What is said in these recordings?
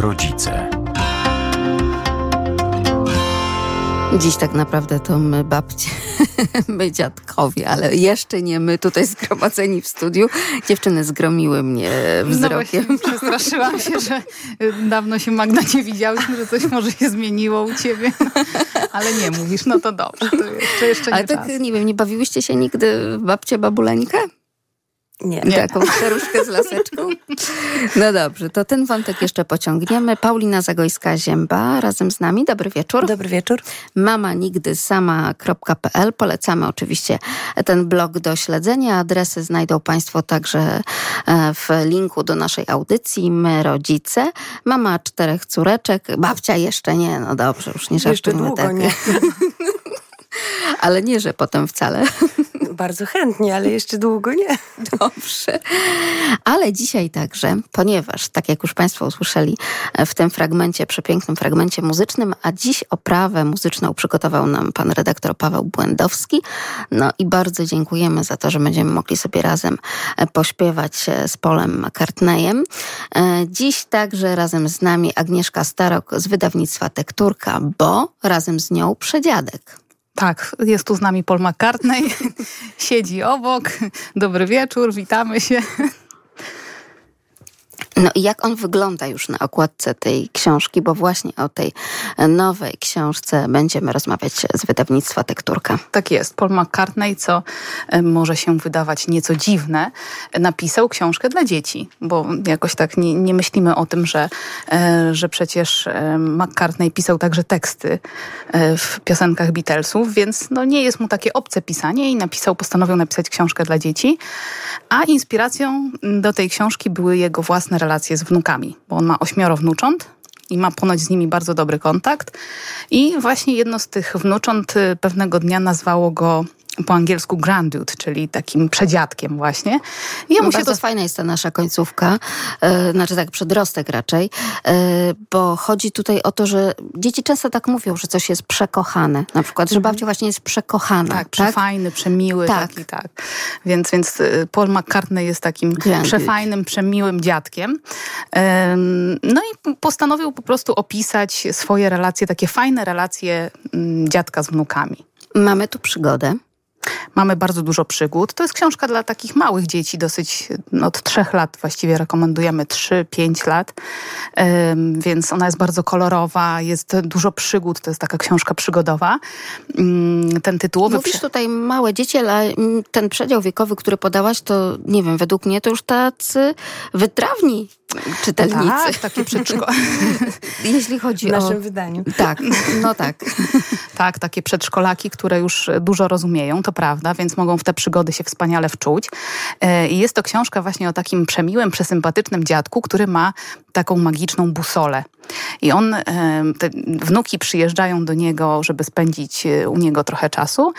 rodzice. Dziś tak naprawdę to my babcie, my dziadkowie, ale jeszcze nie my tutaj zgromadzeni w studiu. Dziewczyny zgromiły mnie wzrokiem. No przestraszyłam się, że dawno się Magda nie widziałyśmy, że coś może się zmieniło u ciebie. Ale nie mówisz, no to dobrze, to jeszcze, jeszcze nie Ale tak, czas. nie wiem, nie bawiłyście się nigdy w babcie babuleńkę? Nie. Nie. Taką staruszkę z laseczką? No dobrze, to ten wątek jeszcze pociągniemy. Paulina Zagojska-Zięba razem z nami. Dobry wieczór. Dobry wieczór. Mama nigdy sama.pl. Polecamy oczywiście ten blog do śledzenia. Adresy znajdą Państwo także e, w linku do naszej audycji. My rodzice. Mama czterech córeczek. Babcia jeszcze nie. No dobrze, już nie żartujmy Jeszcze długo tak. nie. Ale nie, że potem wcale. Bardzo chętnie, ale jeszcze długo nie. Dobrze. Ale dzisiaj także, ponieważ, tak jak już Państwo usłyszeli w tym fragmencie, przepięknym fragmencie muzycznym, a dziś oprawę muzyczną przygotował nam pan redaktor Paweł Błędowski. No i bardzo dziękujemy za to, że będziemy mogli sobie razem pośpiewać z Polem McCartneyem. Dziś także razem z nami Agnieszka Starok z wydawnictwa Tekturka, bo razem z nią Przedziadek. Tak, jest tu z nami Paul McCartney, siedzi obok. Dobry wieczór, witamy się. No i jak on wygląda już na okładce tej książki, bo właśnie o tej nowej książce będziemy rozmawiać z wydawnictwa Tekturka. Tak jest. Paul McCartney, co e, może się wydawać nieco dziwne, napisał książkę dla dzieci, bo jakoś tak nie, nie myślimy o tym, że, e, że przecież e, McCartney pisał także teksty w piosenkach Beatlesów, więc no nie jest mu takie obce pisanie i napisał, postanowił napisać książkę dla dzieci, a inspiracją do tej książki były jego własne relacje z wnukami, bo on ma ośmioro wnucząt i ma ponoć z nimi bardzo dobry kontakt. I właśnie jedno z tych wnucząt pewnego dnia nazwało go po angielsku granddude, czyli takim przedziadkiem właśnie. I ja no bardzo to... fajna jest ta nasza końcówka, yy, znaczy tak przedrostek raczej, yy, bo chodzi tutaj o to, że dzieci często tak mówią, że coś jest przekochane. Na przykład, że babcia właśnie jest przekochana. Tak, tak? przefajny, przemiły. Tak. Taki, tak. Więc, więc y, Paul McCartney jest takim przefajnym, przemiłym dziadkiem. Yy, no i postanowił po prostu opisać swoje relacje, takie fajne relacje mm, dziadka z wnukami. Mamy tu przygodę. Mamy bardzo dużo przygód. To jest książka dla takich małych dzieci, dosyć no, od trzech lat właściwie rekomendujemy, trzy, pięć lat, więc ona jest bardzo kolorowa, jest dużo przygód, to jest taka książka przygodowa. Um, ten tytułowy... Mówisz tutaj małe dzieci, ale ten przedział wiekowy, który podałaś, to nie wiem, według mnie to już tacy wytrawni czytelnicy. Tak, takie przedszkolaki. Jeśli chodzi w o... W naszym wydaniu. Tak, no tak. tak, takie przedszkolaki, które już dużo rozumieją, to prawda, więc mogą w te przygody się wspaniale wczuć. I jest to książka właśnie o takim przemiłym, przesympatycznym dziadku, który ma taką magiczną busolę. I on, te wnuki przyjeżdżają do niego, żeby spędzić u niego trochę czasu.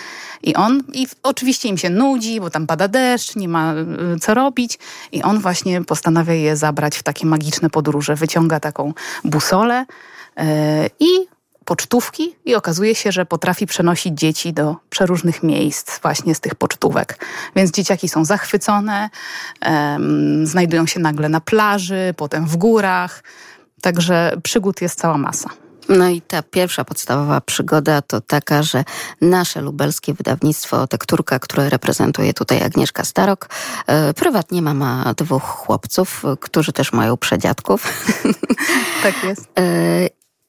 I on, i oczywiście im się nudzi, bo tam pada deszcz, nie ma co robić. I on właśnie postanawia je zabrać w takie magiczne podróże. Wyciąga taką busolę i pocztówki i okazuje się, że potrafi przenosić dzieci do przeróżnych miejsc właśnie z tych pocztówek. Więc dzieciaki są zachwycone, um, znajdują się nagle na plaży, potem w górach. Także przygód jest cała masa. No i ta pierwsza podstawowa przygoda to taka, że nasze lubelskie wydawnictwo Tekturka, które reprezentuje tutaj Agnieszka Starok, e, prywatnie mama dwóch chłopców, którzy też mają przedziadków. Tak jest.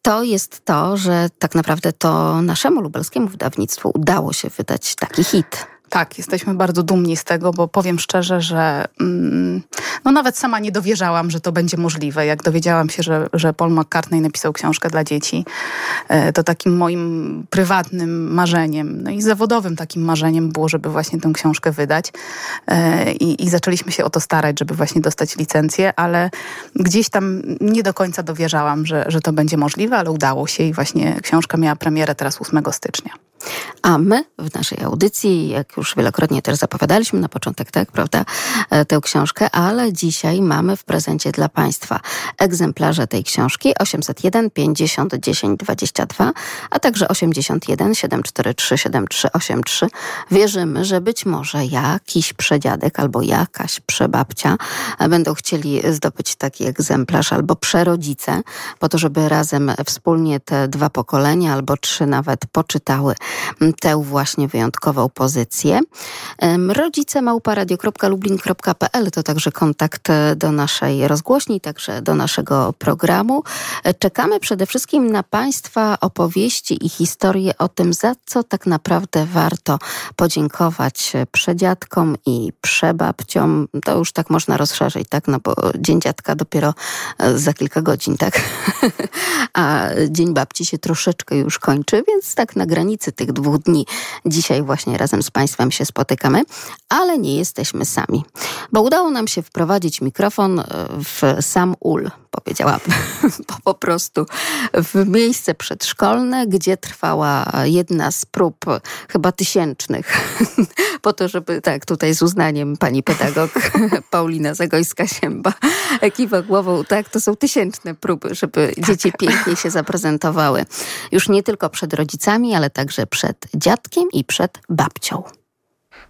To jest to, że tak naprawdę to naszemu lubelskiemu wydawnictwu udało się wydać taki hit. Tak, jesteśmy bardzo dumni z tego, bo powiem szczerze, że mm, no nawet sama nie dowierzałam, że to będzie możliwe. Jak dowiedziałam się, że, że Paul McCartney napisał książkę dla dzieci, e, to takim moim prywatnym marzeniem, no i zawodowym takim marzeniem było, żeby właśnie tę książkę wydać. E, I, I zaczęliśmy się o to starać, żeby właśnie dostać licencję, ale gdzieś tam nie do końca dowierzałam, że, że to będzie możliwe, ale udało się i właśnie książka miała premierę teraz 8 stycznia. A my w naszej audycji, jak już wielokrotnie też zapowiadaliśmy na początek, tak, prawda, e, tę książkę, ale dzisiaj mamy w prezencie dla Państwa egzemplarze tej książki 801 50 10 22, a także 81 743 7383. Wierzymy, że być może jakiś przedziadek albo jakaś przebabcia będą chcieli zdobyć taki egzemplarz albo przerodzice, po to, żeby razem wspólnie te dwa pokolenia albo trzy nawet poczytały tę właśnie wyjątkową pozycję. Rodzice małparadio.lublin.pl to także kontakt do naszej rozgłośni, także do naszego programu. Czekamy przede wszystkim na Państwa opowieści i historie o tym, za co tak naprawdę warto podziękować przedziadkom i przebabciom. To już tak można rozszerzyć, tak? No bo Dzień Dziadka dopiero za kilka godzin, tak? A Dzień Babci się troszeczkę już kończy, więc tak na granicy tych dwóch dni dzisiaj właśnie razem z Państwem się spotykamy, ale nie jesteśmy sami, bo udało nam się wprowadzić mikrofon e, w sam ul, powiedziałabym, po prostu w miejsce przedszkolne, gdzie trwała jedna z prób chyba tysięcznych, po to, żeby tak tutaj z uznaniem pani pedagog Paulina Zagojska-Sięba kiwa głową, tak, to są tysięczne próby, żeby tak. dzieci pięknie się zaprezentowały. Już nie tylko przed rodzicami, ale także przed dziadkiem i przed babcią.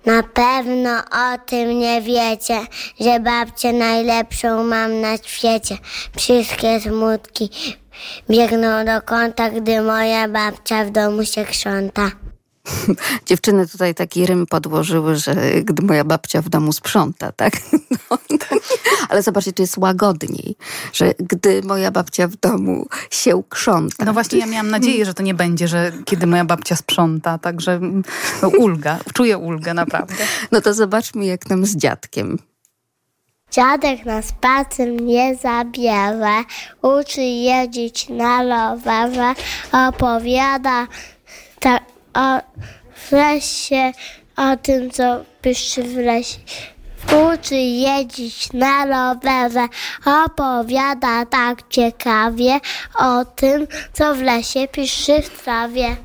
Na pewno o tym nie wiecie, że babcię najlepszą mam na świecie. Wszystkie smutki biegną do kąta, gdy moja babcia w domu się krząta. Dziewczyny tutaj taki rym podłożyły, że gdy moja babcia w domu sprząta, tak? No, ale zobaczcie, tu jest łagodniej, że gdy moja babcia w domu się krząta. No właśnie, ja miałam nadzieję, że to nie będzie, że kiedy moja babcia sprząta, także no, ulga, czuję ulgę naprawdę. No to zobaczmy, jak tam z dziadkiem. Dziadek na spacer nie zabiera, uczy jeździć na rowerze, opowiada tak o lesie, o tym, co pyszczy w lesie. Uczy jeździć na rowerze, opowiada tak ciekawie o tym, co w lesie piszczy w trawie.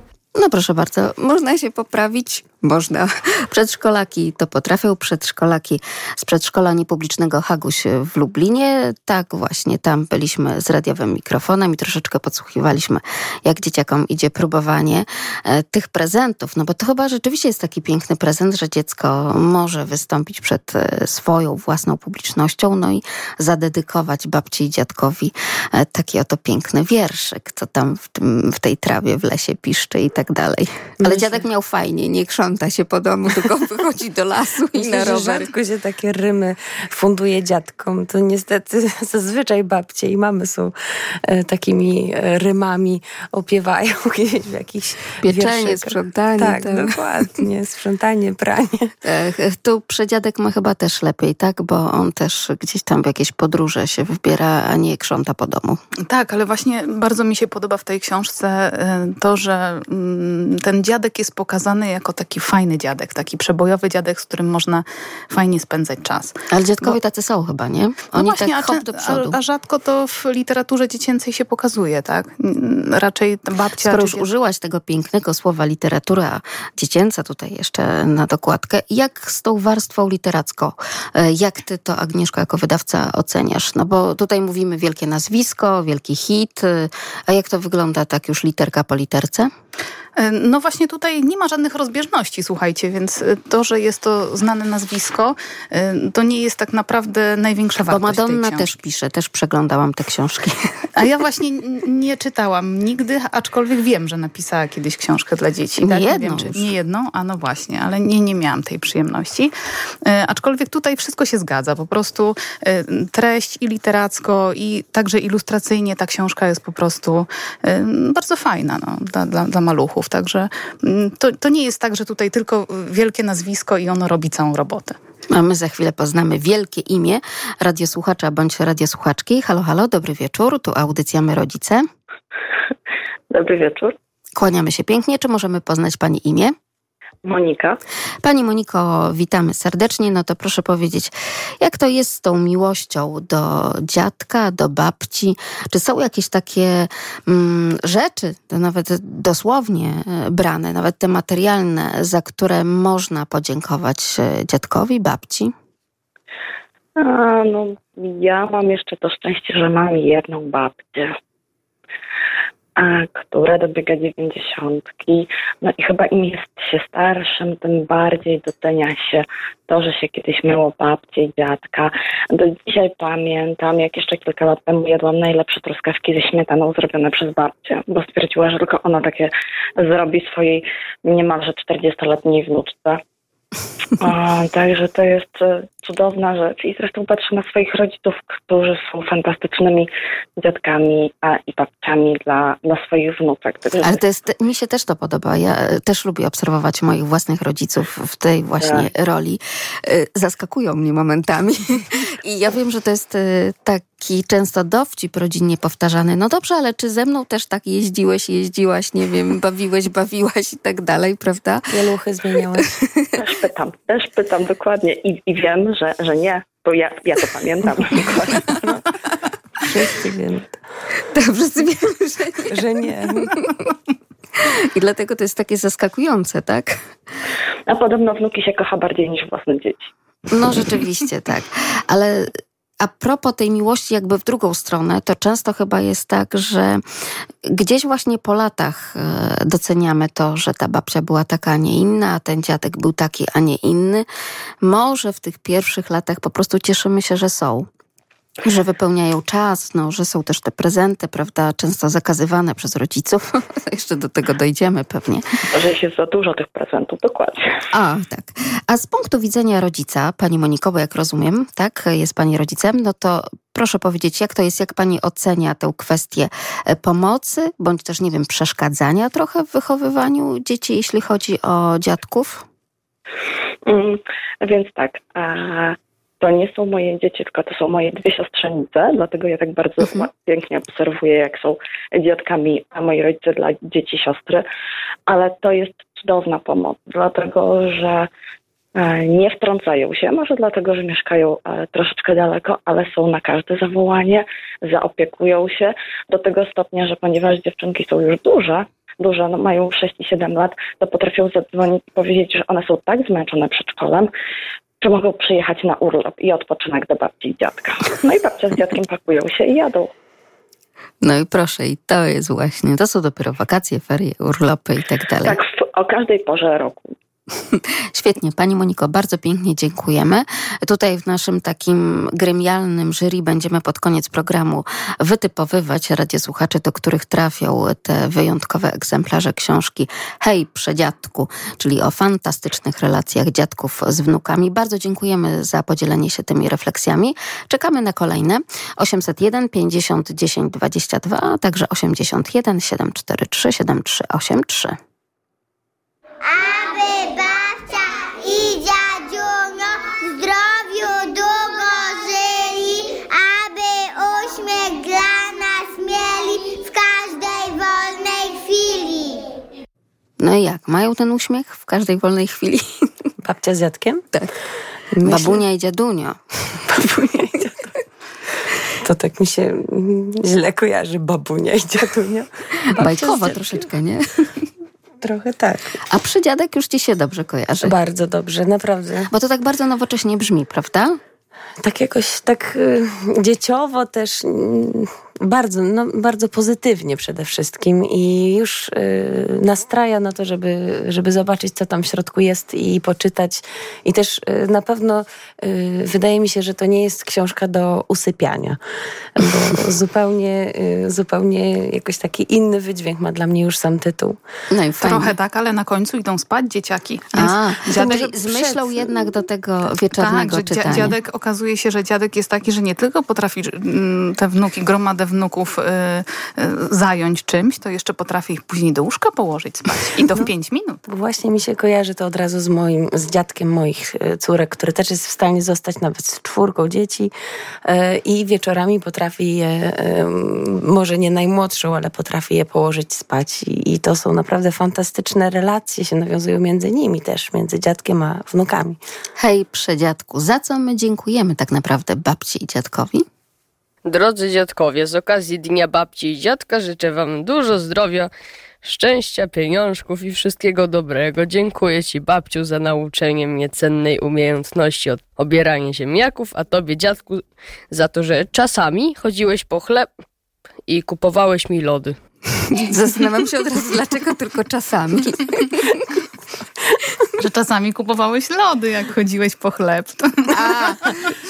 No proszę bardzo, można się poprawić można. Przedszkolaki to potrafią. Przedszkolaki z przedszkola niepublicznego Haguś w Lublinie. Tak właśnie, tam byliśmy z radiowym mikrofonem i troszeczkę podsłuchiwaliśmy, jak dzieciakom idzie próbowanie e, tych prezentów. No bo to chyba rzeczywiście jest taki piękny prezent, że dziecko może wystąpić przed e, swoją własną publicznością, no i zadedykować babci i dziadkowi e, taki oto piękny wierszyk, co tam w, tym, w tej trawie w lesie piszczy i tak dalej. Ale dziadek miał fajnie, nie krząta sprząta się po domu, tylko wychodzi do lasu i Myślę, na rower. rzadko się takie rymy funduje dziadkom. To niestety zazwyczaj babcie i mamy są e, takimi e, rymami, opiewają gdzieś w jakichś Pieczenie, sprzątanie. Tak, tak, dokładnie. Sprzątanie, pranie. E, tu przedziadek ma chyba też lepiej, tak? Bo on też gdzieś tam w jakieś podróże się wybiera, a nie krząta po domu. Tak, ale właśnie bardzo mi się podoba w tej książce e, to, że mm, ten dziadek jest pokazany jako taki taki fajny dziadek, taki przebojowy dziadek, z którym można fajnie spędzać czas. Ale dziadkowie Bo... tacy są chyba, nie? No Oni no właśnie, tak a, do przodu. A, a, rzadko to w literaturze dziecięcej się pokazuje, tak? Raczej babcia... Skoro już użyłaś tego pięknego słowa literatura dziecięca tutaj jeszcze na dokładkę, jak z tą warstwą literacką? E, jak ty to, Agnieszko, jako wydawca oceniasz? No bo tutaj mówimy wielkie nazwisko, wielki hit, e, a jak to wygląda tak już literka po literce? E, no właśnie tutaj nie ma żadnych rozbieżności, słuchajcie, więc e, to, że jest to znane nazwisko, e, to nie jest tak naprawdę największa wartość Bo Madonna też pisze, też przeglądałam te książki. A ja właśnie nie czytałam nigdy, aczkolwiek wiem, że napisała kiedyś książkę dla dzieci. Nie tak? jedną nie, wiem, czy, nie jedną, a no właśnie, ale nie, nie miałam tej przyjemności. Aczkolwiek tutaj wszystko się zgadza. Po prostu treść i literacko, i także ilustracyjnie ta książka jest po prostu bardzo fajna no, dla, dla, dla maluchów. Także mm, to, to nie jest tak, że tutaj tylko wielkie nazwisko i ono robi całą robotę. A my za chwilę poznamy wielkie imię radiosłuchacza bądź radiosłuchaczki. Halo, halo, dobry wieczór. Tu audycja My Rodzice. Dobry wieczór. Kłaniamy się pięknie. Czy możemy poznać Pani imię? Monika. Pani Moniko, witamy serdecznie. No to proszę powiedzieć, jak to jest z tą miłością do dziadka, do babci? Czy są jakieś takie mm, rzeczy, nawet dosłownie e, brane, nawet te materialne, za które można podziękować e, dziadkowi, babci? A, no, ja mam jeszcze to szczęście, że mam jedną babcię która dobiega dziewięćdziesiątki. No i chyba im jest się starszym, tym bardziej docenia się to, że się kiedyś miało babcię i dziadka. Do dzisiaj pamiętam, jak jeszcze kilka lat temu jadłam najlepsze truskawki ze śmietaną zrobione przez babcię, bo stwierdziła, że tylko ona takie zrobi swojej niemalże 40-letniej wnuczce. O, także to jest e, cudowna rzecz. I zresztą patrzę na swoich rodziców, którzy są fantastycznymi dziadkami a, i babciami dla, dla swoich wnuczek. Także Ale to jest, mi się też to podoba. Ja e, też lubię obserwować moich własnych rodziców w tej właśnie tak. roli. E, zaskakują mnie momentami. I ja wiem, że to jest taki często dowcip rodzinnie powtarzany. No dobrze, ale czy ze mną też tak jeździłeś, jeździłaś, nie wiem, bawiłeś, bawiłaś i tak dalej, prawda? Pieluchy zmieniałeś. Też pytam, też pytam dokładnie i, i wiem, że, że nie, bo ja, ja to pamiętam. Wszyscy wiemy. Tak, wszyscy wiemy, że nie. Że nie. I dlatego to jest takie zaskakujące, tak? A podobno wnuki się kocha bardziej niż własne dzieci. No rzeczywiście, tak. Ale a propos tej miłości jakby w drugą stronę, to często chyba jest tak, że gdzieś właśnie po latach e, doceniamy to, że ta babcia była taka, a nie inna, a ten dziadek był taki, a nie inny. Może w tych pierwszych latach po prostu cieszymy się, że są że wypełniają czas, no, że są też te prezenty, prawda, często zakazywane przez rodziców. Jeszcze do tego dojdziemy pewnie. Że jest za dużo tych prezentów, dokładnie. A, tak. A z punktu widzenia rodzica, pani Monikowo, jak rozumiem, tak, jest pani rodzicem, no to proszę powiedzieć, jak to jest, jak pani ocenia tę kwestię e, pomocy, bądź też, nie wiem, przeszkadzania trochę w wychowywaniu dzieci, jeśli chodzi o dziadków? Mm, więc tak, to nie są moje dzieci, tylko to są moje dwie siostrzenice, dlatego ja tak bardzo mhm. pięknie obserwuję, jak są dziadkami, a moi rodzice dla dzieci siostry, ale to jest cudowna pomoc, dlatego że e, nie wtrącają się, może dlatego, że mieszkają e, troszeczkę daleko, ale są na każde zawołanie, zaopiekują się. Do tego stopnia, że ponieważ dziewczynki są już duże, duże, no mają 6 i 7 lat, to potrafią zadzwonić i powiedzieć, że one są tak zmęczone przedszkolem, czy mogą przyjechać na urlop i odpoczynek do babci i dziadka. No i babcia z dziadkiem pakują się i jadą. No i proszę, i to jest właśnie, to są dopiero wakacje, ferie, urlopy i tak dalej. Tak, w, o każdej porze roku. Świetnie, Pani Moniko, bardzo pięknie dziękujemy. Tutaj w naszym takim gremialnym jury będziemy pod koniec programu wytypowywać radiosłuchaczy, do których trafią te wyjątkowe egzemplarze książki Hej, przedziadku, czyli o fantastycznych relacjach dziadków z wnukami. Bardzo dziękujemy za podzielenie się tymi refleksjami. Czekamy na kolejne 801 50 10 22, a także 81 743 7383. No i jak? Mają ten uśmiech w każdej wolnej chwili? Babcia z dziadkiem? Tak. Myślę... Babunia i dziadunio. Babunia i dziadunio. To tak mi się źle kojarzy, babunia i dziadunio. Bajkowo troszeczkę, nie? Trochę tak. A przydziadek już ci się dobrze kojarzy? Bardzo dobrze, naprawdę. Bo to tak bardzo nowocześnie brzmi, prawda? Tak jakoś, tak y, dzieciowo też... Y, bardzo, no, bardzo pozytywnie przede wszystkim i już y, nastraja na to, żeby, żeby zobaczyć, co tam w środku jest i poczytać. I też y, na pewno y, wydaje mi się, że to nie jest książka do usypiania, bo zupełnie, y, zupełnie jakoś taki inny wydźwięk ma dla mnie już sam tytuł. No i Trochę tak, ale na końcu idą spać dzieciaki. A, dziadek, z myślą przed... jednak do tego wieczornego tak, czytania. Dziadek, okazuje się, że dziadek jest taki, że nie tylko potrafi mm, te wnuki gromadę wnuków y, y, zająć czymś, to jeszcze potrafię ich później do łóżka położyć spać. I to w no, pięć minut. Właśnie mi się kojarzy to od razu z moim, z dziadkiem moich y, córek, który też jest w stanie zostać nawet z czwórką dzieci y, i wieczorami potrafi je, może nie najmłodszą, ale potrafi je położyć spać. I, I to są naprawdę fantastyczne relacje się nawiązują między nimi też, między dziadkiem a wnukami. Hej, przedziadku, za co my dziękujemy tak naprawdę babci i dziadkowi? Drodzy dziadkowie, z okazji Dnia Babci i Dziadka życzę Wam dużo zdrowia, szczęścia, pieniążków i wszystkiego dobrego. Dziękuję Ci, babciu, za nauczenie mnie cennej umiejętności od obierania ziemniaków, a Tobie, dziadku, za to, że czasami chodziłeś po chleb i kupowałeś mi lody. Zastanawiam się od razu, dlaczego tylko czasami. Że czasami kupowałeś lody, jak chodziłeś po chleb. A,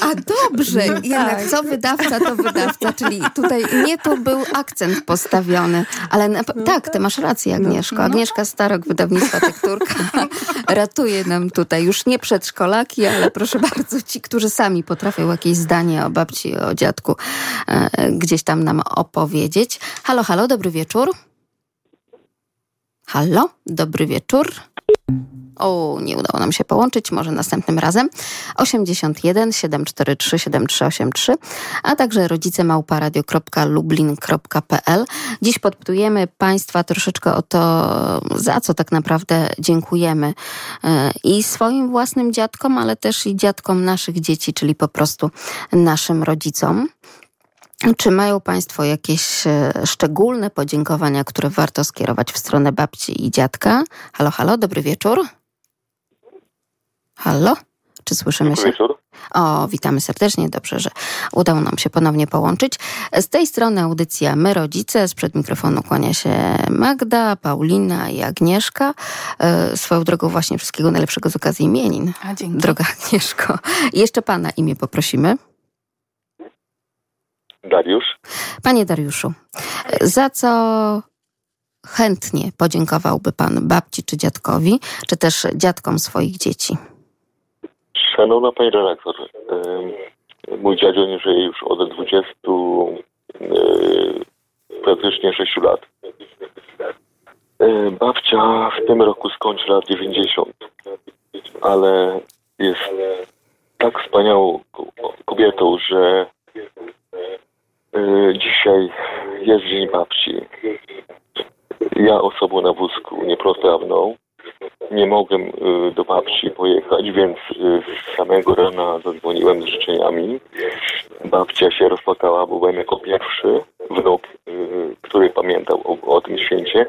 a dobrze, no jednak tak. co wydawca, to wydawca, czyli tutaj nie tu był akcent postawiony. Ale na, no tak, ty masz rację, no. Agnieszko. Agnieszka Starok, wydawnictwa Tekturka, ratuje nam tutaj już nie przedszkolaki, ale proszę bardzo, ci, którzy sami potrafią jakieś zdanie o babci, o dziadku e, gdzieś tam nam opowiedzieć. Halo, halo, dobry wieczór. Halo, dobry wieczór. O, nie udało nam się połączyć, może następnym razem. 81 743 7383, a także rodzice małparadio.lublin.pl. Dziś podpytujemy Państwa troszeczkę o to, za co tak naprawdę dziękujemy e, i swoim własnym dziadkom, ale też i dziadkom naszych dzieci, czyli po prostu naszym rodzicom. Czy mają Państwo jakieś e, szczególne podziękowania, które warto skierować w stronę babci i dziadka? Halo, halo, dobry wieczór. Halo? Czy słyszymy się? Wieczór. O, witamy serdecznie. Dobrze, że udało nam się ponownie połączyć. Z tej strony audycja My Rodzice. Sprzed mikrofonu kłania się Magda, Paulina i Agnieszka. E, swoją drogą właśnie wszystkiego najlepszego z okazji imienin. A, dzięki. Droga Agnieszko. jeszcze Pana imię poprosimy. Dariusz. Panie Dariuszu, za co chętnie podziękowałby Pan babci czy dziadkowi, czy też dziadkom swoich dzieci? Szanowna Pani redaktor, mój dziadzio nie żyje już od 20 praktycznie 6 lat. Babcia w tym roku skończy lat 90, ale jest tak wspaniałą kobietą, że dzisiaj jest Dzień Babci. Ja osobą na wózku niepełnosprawną nie mogłem y, do babci pojechać, więc y, z samego rana zadzwoniłem z życzeniami. Babcia się rozpłakała, bo byłem jako pierwszy wnuk, y, który pamiętał o, o tym święcie.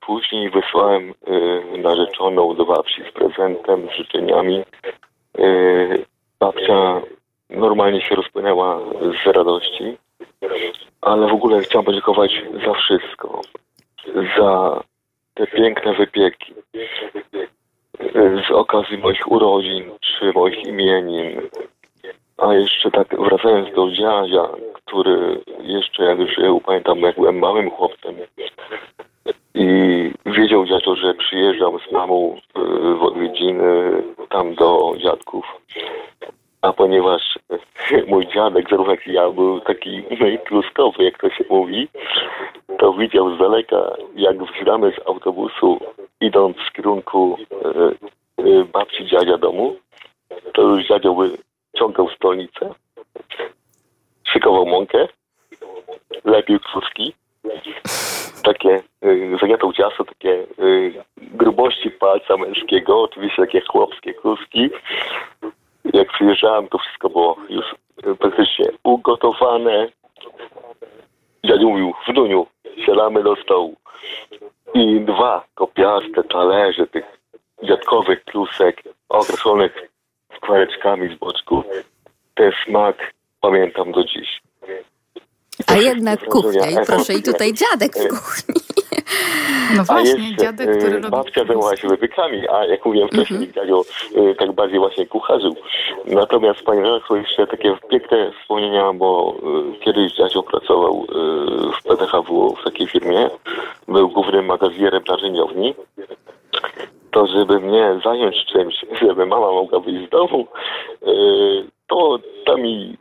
Później wysłałem narzeczoną do babci z prezentem, z życzeniami. Babcia normalnie się rozpłynęła z radości, ale w ogóle chciałem podziękować za wszystko. Za te piękne wypieki z okazji moich urodzin czy moich imienin. A jeszcze tak wracając do dziadzia, który jeszcze jak żył, pamiętam jak byłem małym chłopcem i wiedział dziadzio, że przyjeżdżam z mamą y, w odwiedziny tam do dziadków. A ponieważ mój dziadek, zarówno jak ja, był taki kluskowy, jak to się mówi, to widział z daleka, jak wsiadamy z autobusu, idąc w kierunku e, e, babci dziadzia domu, to już dziadzio wyciągał stolnicę, szykował mąkę, lepił kruszki, takie, y, zagniatał ciasto, takie y, grubości palca męskiego, oczywiście takie chłopskie kruszki. Jak przyjeżdżałem, to wszystko było już praktycznie ugotowane. Dziadziu mówił, wnuniu, siadamy do stołu. I dwa kopiaste talerze tych dziadkowych klusek określonych skwareczkami z boczku. Ten smak pamiętam do dziś. A jednak kuchnia i proszę, i tutaj dziadek w kuchni. No właśnie, jeszcze, dziadek, który robi... Babcia zajmowała się wypiekami, a jak mówiłem wcześniej, mm -hmm. dziadzio y, tak bardziej właśnie kucharzył. Natomiast pani redaktor jeszcze takie piękne wspomnienia, bo y, kiedyś dziadzio pracował y, w PTHW w takiej firmie, był głównym magazjerem narzędziowni to żeby mnie zająć czymś, żeby mama mogła wyjść z domu, to tam mi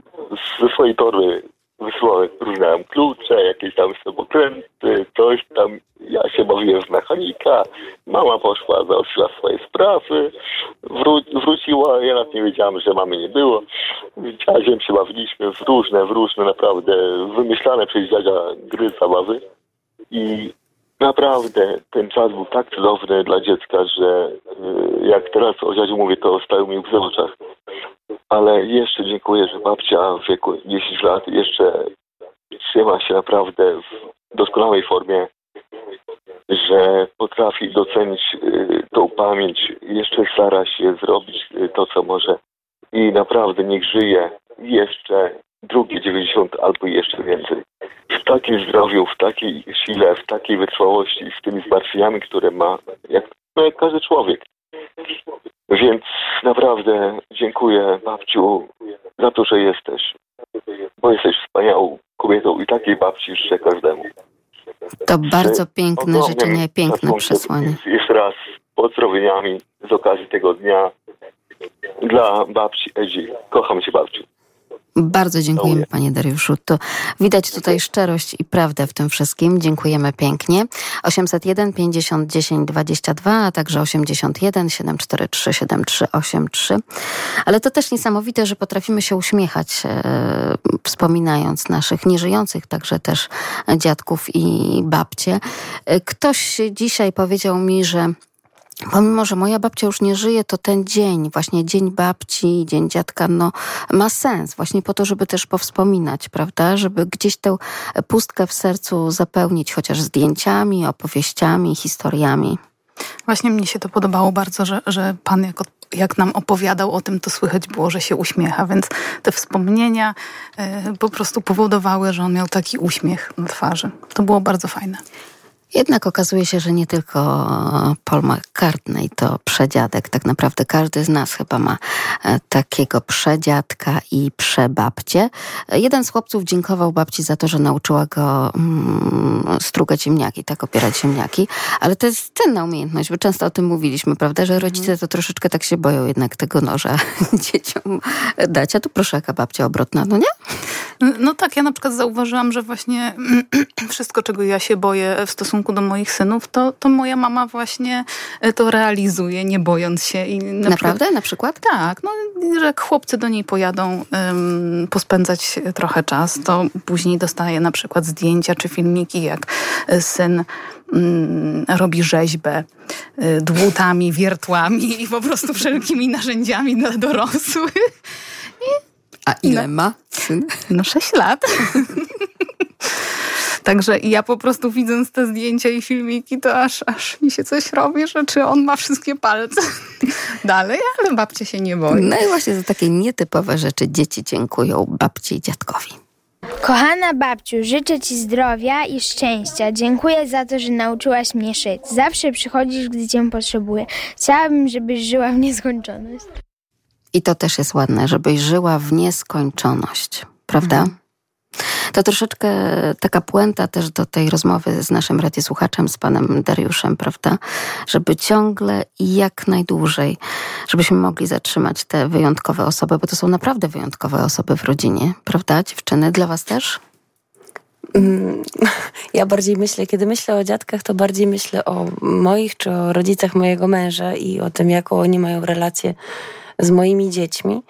ze swojej torby wysyłałem różne klucze, jakieś tam śrubokręty, coś tam. Ja się bawiłem w mechanika. Mama poszła, załatwiła swoje sprawy, wró- wróciła. Ja nawet nie wiedziałem, że mamy nie było. Dziadziem się bawiliśmy w różne, w różne naprawdę wymyślane przez dziadzia gry, zabawy. I naprawdę ten czas był tak cudowny dla dziecka, że y, jak teraz o dziadziu mówię, to stają mi w oczach. Ale jeszcze dziękuję, że babcia w wieku 10 lat jeszcze trzyma się naprawdę w doskonałej formie, że potrafi docenić y, tą pamięć, jeszcze stara się zrobić y, to, co może i naprawdę niech żyje jeszcze drugie 90 albo jeszcze więcej. W takim zdrowiu, w takiej sile, w takiej wytrwałości, z tymi zmartwieniami, które ma, jak, no, jak każdy człowiek. Więc naprawdę dziękuję babciu za to, że jesteś. Bo jesteś wspaniałą kobietą i takiej babci życzę każdemu. To bardzo piękne Ogromnym życzenie, piękne przesłanie. Jeszcze raz pozdrowieniami z okazji tego dnia dla babci Edzi. Kocham cię babciu. Bardzo dziękujemy panie Dariuszu. To widać tutaj szczerość i prawdę w tym wszystkim. Dziękujemy pięknie. 801 50 10 22, a także 81 743 7383. Ale to też niesamowite, że potrafimy się uśmiechać, e, wspominając naszych nieżyjących, także też dziadków i babcie. E, Ktoś dzisiaj powiedział mi, że Pomimo, że moja babcia już nie żyje, to ten dzień, właśnie dzień babci, dzień dziadka, no ma sens właśnie po to, żeby też powspominać, prawda? Żeby gdzieś tę pustkę w sercu zapełnić chociaż zdjęciami, opowieściami, historiami. Właśnie mnie się to podobało bardzo, że, że pan jak, jak nam opowiadał o tym, to słychać było, że się uśmiecha, więc te wspomnienia e, po prostu powodowały, że on miał taki uśmiech na twarzy. To było bardzo fajne. Jednak okazuje się, że nie tylko Paul McCartney to przedziadek. Tak naprawdę każdy z nas chyba ma e, takiego przedziadka i przebabcie. E, Jeden z chłopców dziękował babci za to, że nauczyła go mm, strugać ziemniaki, tak opierać ziemniaki. Ale to jest cenna umiejętność, bo często o tym mówiliśmy, prawda, że rodzice to troszeczkę tak się boją jednak tego noża dzieciom dać. A tu proszę, jaka babcia obrotna, no nie? No tak, ja na przykład zauważyłam, że właśnie wszystko, czego ja się boję w stosunku do moich synów, to, to moja mama właśnie e, to realizuje, nie bojąc się. I na Naprawdę? Przykład, Na przykład? tak, no, że jak chłopcy do niej pojadą ym, pospędzać trochę czas, to później dostaje na przykład zdjęcia czy filmiki, jak e, syn mm, robi rzeźbę y, dłutami, wiertłami i po prostu wszelkimi narzędziami dla dorosłych. A ile ma syn? No 6 lat. Także ja po prostu widząc te zdjęcia i filmiki, to aż, aż mi się coś robi, że czy on ma wszystkie palce dalej, ale babcia się nie boi. No i właśnie za takie nietypowe rzeczy dzieci dziękują babci i dziadkowi. Kochana babciu, życzę Ci zdrowia i szczęścia. Dziękuję za to, że nauczyłaś mnie szyć. Zawsze przychodzisz, gdy Cię potrzebuję. Chciałabym, żebyś żyła w nieskończoność. I to też jest ładne, żebyś żyła w nieskończoność, prawda? To troszeczkę taka puenta też do tej rozmowy z naszym radiosłuchaczem, z panem Dariuszem, prawda? Żeby ciągle i jak najdłużej, żebyśmy mogli zatrzymać te wyjątkowe osoby, bo to są naprawdę wyjątkowe osoby w rodzinie, prawda? Dziewczyny, dla was też? Mm, Ja bardziej myślę, kiedy myślę o dziadkach, to bardziej myślę o moich czy o rodzicach mojego męża i o tym, jaką oni mają relację z moimi dziećmi,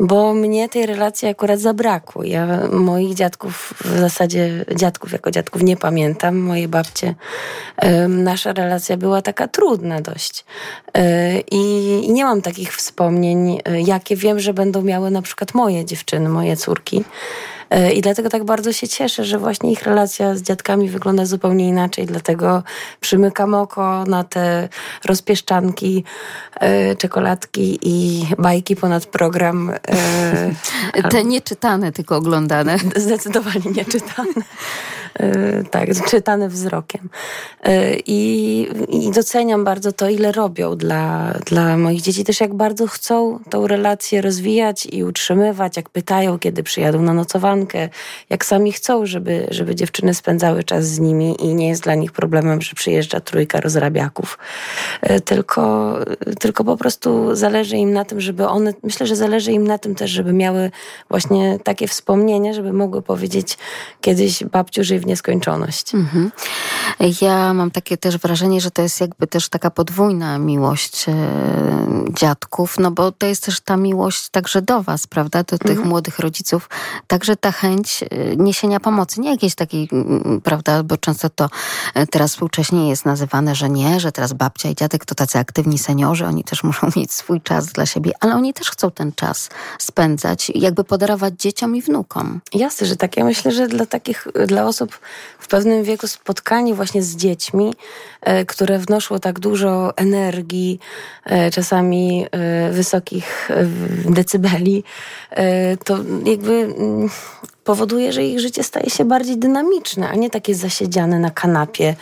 bo mnie tej relacji akurat zabrakło. Ja moich dziadków, w zasadzie dziadków jako dziadków nie pamiętam. Moje babcie, nasza relacja była taka trudna dość. E, I, I nie mam takich wspomnień, e, jakie wiem, że będą miały na przykład moje dziewczyny, moje córki. E, I dlatego tak bardzo się cieszę, że właśnie ich relacja z dziadkami wygląda zupełnie inaczej. Dlatego przymykam oko na te rozpieszczanki, e, czekoladki i bajki ponad program. e, Te nieczytane, tylko oglądane. Zdecydowanie nieczytane. Tak, czytane wzrokiem. I, I doceniam bardzo to, ile robią dla, dla moich dzieci. Też jak bardzo chcą tą relację rozwijać i utrzymywać, jak pytają, kiedy przyjadą na nocowankę, jak sami chcą, żeby, żeby dziewczyny spędzały czas z nimi i nie jest dla nich problemem, że przyjeżdża trójka rozrabiaków. Tylko, tylko po prostu zależy im na tym, żeby one, myślę, że zależy im na tym też, żeby miały właśnie takie wspomnienia, żeby mogły powiedzieć kiedyś babciu żyj w nieskończoność. Mhm. Ja mam takie też wrażenie, że to jest jakby też taka podwójna miłość e, dziadków, no bo to jest też ta miłość także do was, prawda, do tych mhm. młodych rodziców, także ta chęć e, niesienia pomocy, nie jakiejś takiej, prawda, bo często to e, teraz współcześnie jest nazywane, że nie, że teraz babcia i dziadek to tacy aktywni seniorzy, oni też muszą mieć swój czas dla siebie, ale oni też chcą ten czas spędzać, jakby podarować dzieciom i wnukom. Jasne, że tak. Ja myślę, że dla takich, dla osób w pewnym wieku spotkanie właśnie z dziećmi, e, które wnoszą tak dużo energii, e, czasami e, wysokich decybeli, to jakby mm, powoduje, że ich życie staje się bardziej dynamiczne, a nie takie zasiedziane na kanapie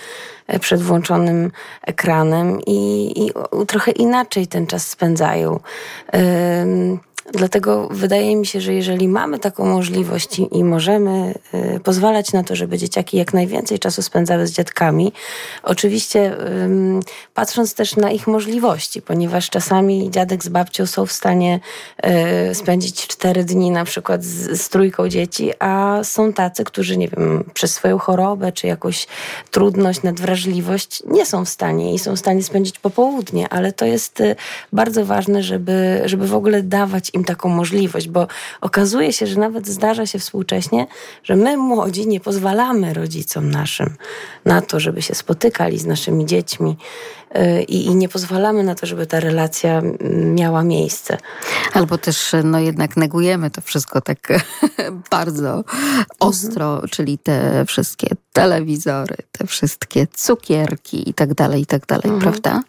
przed włączonym ekranem i, i trochę inaczej ten czas spędzają. Dlatego wydaje mi się, że jeżeli mamy taką możliwość i, możemy y, pozwalać na to, żeby dzieciaki jak najwięcej czasu spędzały z dziadkami, oczywiście patrząc też na ich możliwości, ponieważ czasami dziadek z babcią są w stanie y, spędzić cztery dni na przykład z, z trójką dzieci, a są tacy, którzy, nie wiem, przez swoją chorobę czy jakąś trudność, nadwrażliwość nie są w stanie i są w stanie spędzić popołudnie, ale to jest y, bardzo ważne, żeby, żeby w ogóle dawać im taką możliwość, bo okazuje się, że nawet zdarza się współcześnie, że my młodzi nie pozwalamy rodzicom naszym na to, żeby się spotykali z naszymi dziećmi i, i nie pozwalamy na to, żeby ta relacja miała miejsce. Albo też no jednak negujemy to wszystko tak bardzo ostro, mhm. czyli te wszystkie telewizory, te wszystkie cukierki i tak dalej, i tak dalej, mhm. prawda?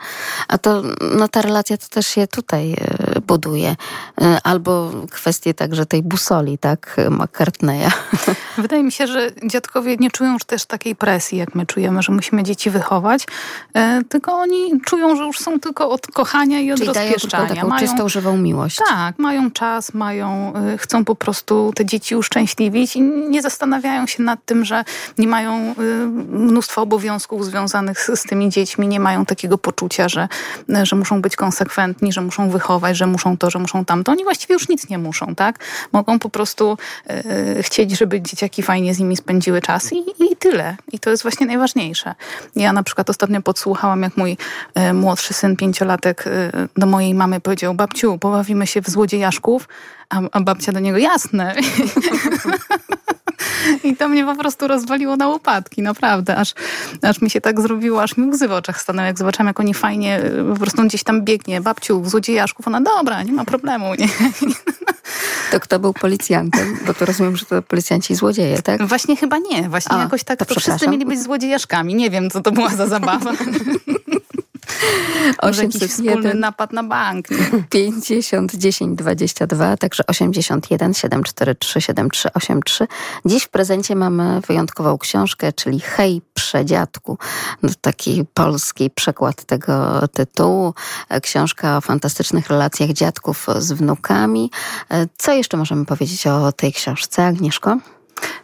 A to no ta relacja to też się tutaj y, buduje. Y, albo kwestie także tej busoli, tak, McCartneya. Wydaje mi się, że dziadkowie nie czują już też takiej presji, jak my czujemy, że musimy dzieci wychować, e, tylko oni czują, że już są tylko od kochania i od Czyli rozpieszczania. Dają taką mają, czystą, żywą miłość. Tak, mają czas, mają, e, chcą po prostu te dzieci uszczęśliwić i nie zastanawiają się nad tym, że nie mają e, mnóstwa obowiązków związanych z, z tymi dziećmi, nie mają takiego poczucia, że, że muszą być konsekwentni, że muszą wychować, że muszą to, że muszą tamto. Oni właściwie już nic nie muszą, tak? Mogą po prostu e, chcieć, żeby dzieciaki fajnie z nimi spędziły czas i, i tyle. I to jest właśnie najważniejsze. Ja na przykład ostatnio podsłuchałam, jak mój młodszy syn, pięciolatek, e, do mojej mamy powiedział, babciu, pobawimy się w złodziejaszków, a, a babcia do niego, jasne. I to mnie po prostu rozwaliło na łopatki, naprawdę. Aż, aż mi się tak zrobiło, aż mi łzy w oczach stanęły, jak zobaczyłam, jak oni fajnie po prostu gdzieś tam biegnie. Babciu, złodziejaszków. Ona, dobra, nie ma problemu. Nie? To kto był policjantem? Bo to rozumiem, że to policjanci złodzieje, tak? Właśnie chyba nie. Właśnie A, jakoś tak, to, to wszyscy mieli być złodziejaszkami. Nie wiem, co to była za zabawa. 801 wspólny napad na bank. 50 10 22, także 81 743 7383. Dziś w prezencie mamy wyjątkową książkę, czyli Hej Przedziadku. No, taki polski przekład tego tytułu. Książka o fantastycznych relacjach dziadków z wnukami. Co jeszcze możemy powiedzieć o tej książce, Agnieszko?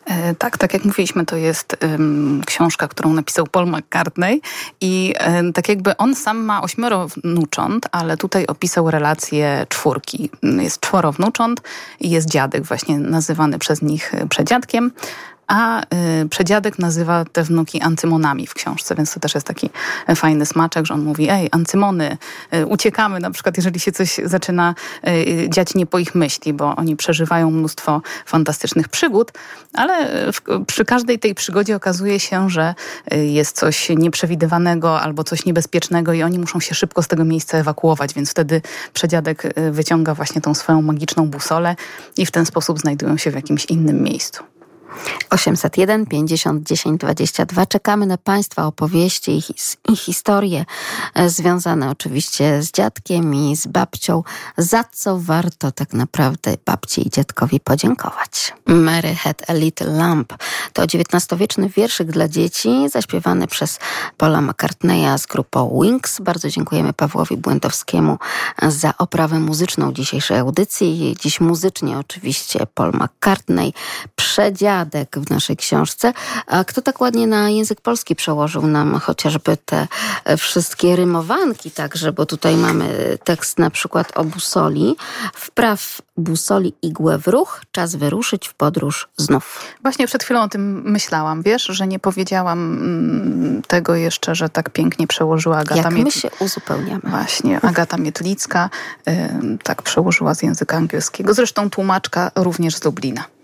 E, tak, tak jak mówiliśmy, to jest um, książka, którą napisał Paul McCartney i um, tak jakby on sam ma ośmioro wnucząt, ale tutaj opisał relacje czwórki. Jest czworo wnucząt i jest dziadek właśnie nazywany przez nich e, przedziadkiem a y, przedziadek nazywa te wnuki ancymonami w książce, więc to też jest taki fajny smaczek, że on mówi, ej, ancymony, y, uciekamy na przykład, jeżeli się coś zaczyna y, dziać nie po ich myśli, bo oni przeżywają mnóstwo fantastycznych przygód, ale w, przy każdej tej przygodzie okazuje się, że jest coś nieprzewidywanego albo coś niebezpiecznego i oni muszą się szybko z tego miejsca ewakuować, więc wtedy przedziadek wyciąga właśnie tą swoją magiczną busolę i w ten sposób znajdują się w jakimś innym miejscu. 801 50 10 22. Czekamy na Państwa opowieści i, his i historie e, związane oczywiście z dziadkiem i z babcią, za co warto tak naprawdę babci i dziadkowi podziękować. Mary had a little lamp to XIX-wieczny wierszyk dla dzieci zaśpiewany przez Paula McCartneya z grupą Wings. Bardzo dziękujemy Pawłowi Błędowskiemu za oprawę muzyczną dzisiejszej audycji. Dziś muzycznie oczywiście Paul McCartney, przedziadek w naszej książce. A kto tak ładnie na język polski przełożył nam chociażby te wszystkie rymowanki także, bo tutaj mamy tekst na przykład o busoli. Wpraw busoli igłę w ruch, czas wyruszyć w podróż znów. Właśnie przed chwilą o tym myślałam, wiesz, że nie powiedziałam mm, tego jeszcze, że tak pięknie przełożyła Agata Jak my się uzupełniamy. Właśnie, Agata Mietlicka y, tak przełożyła z języka angielskiego. Zresztą tłumaczka również z Dublina.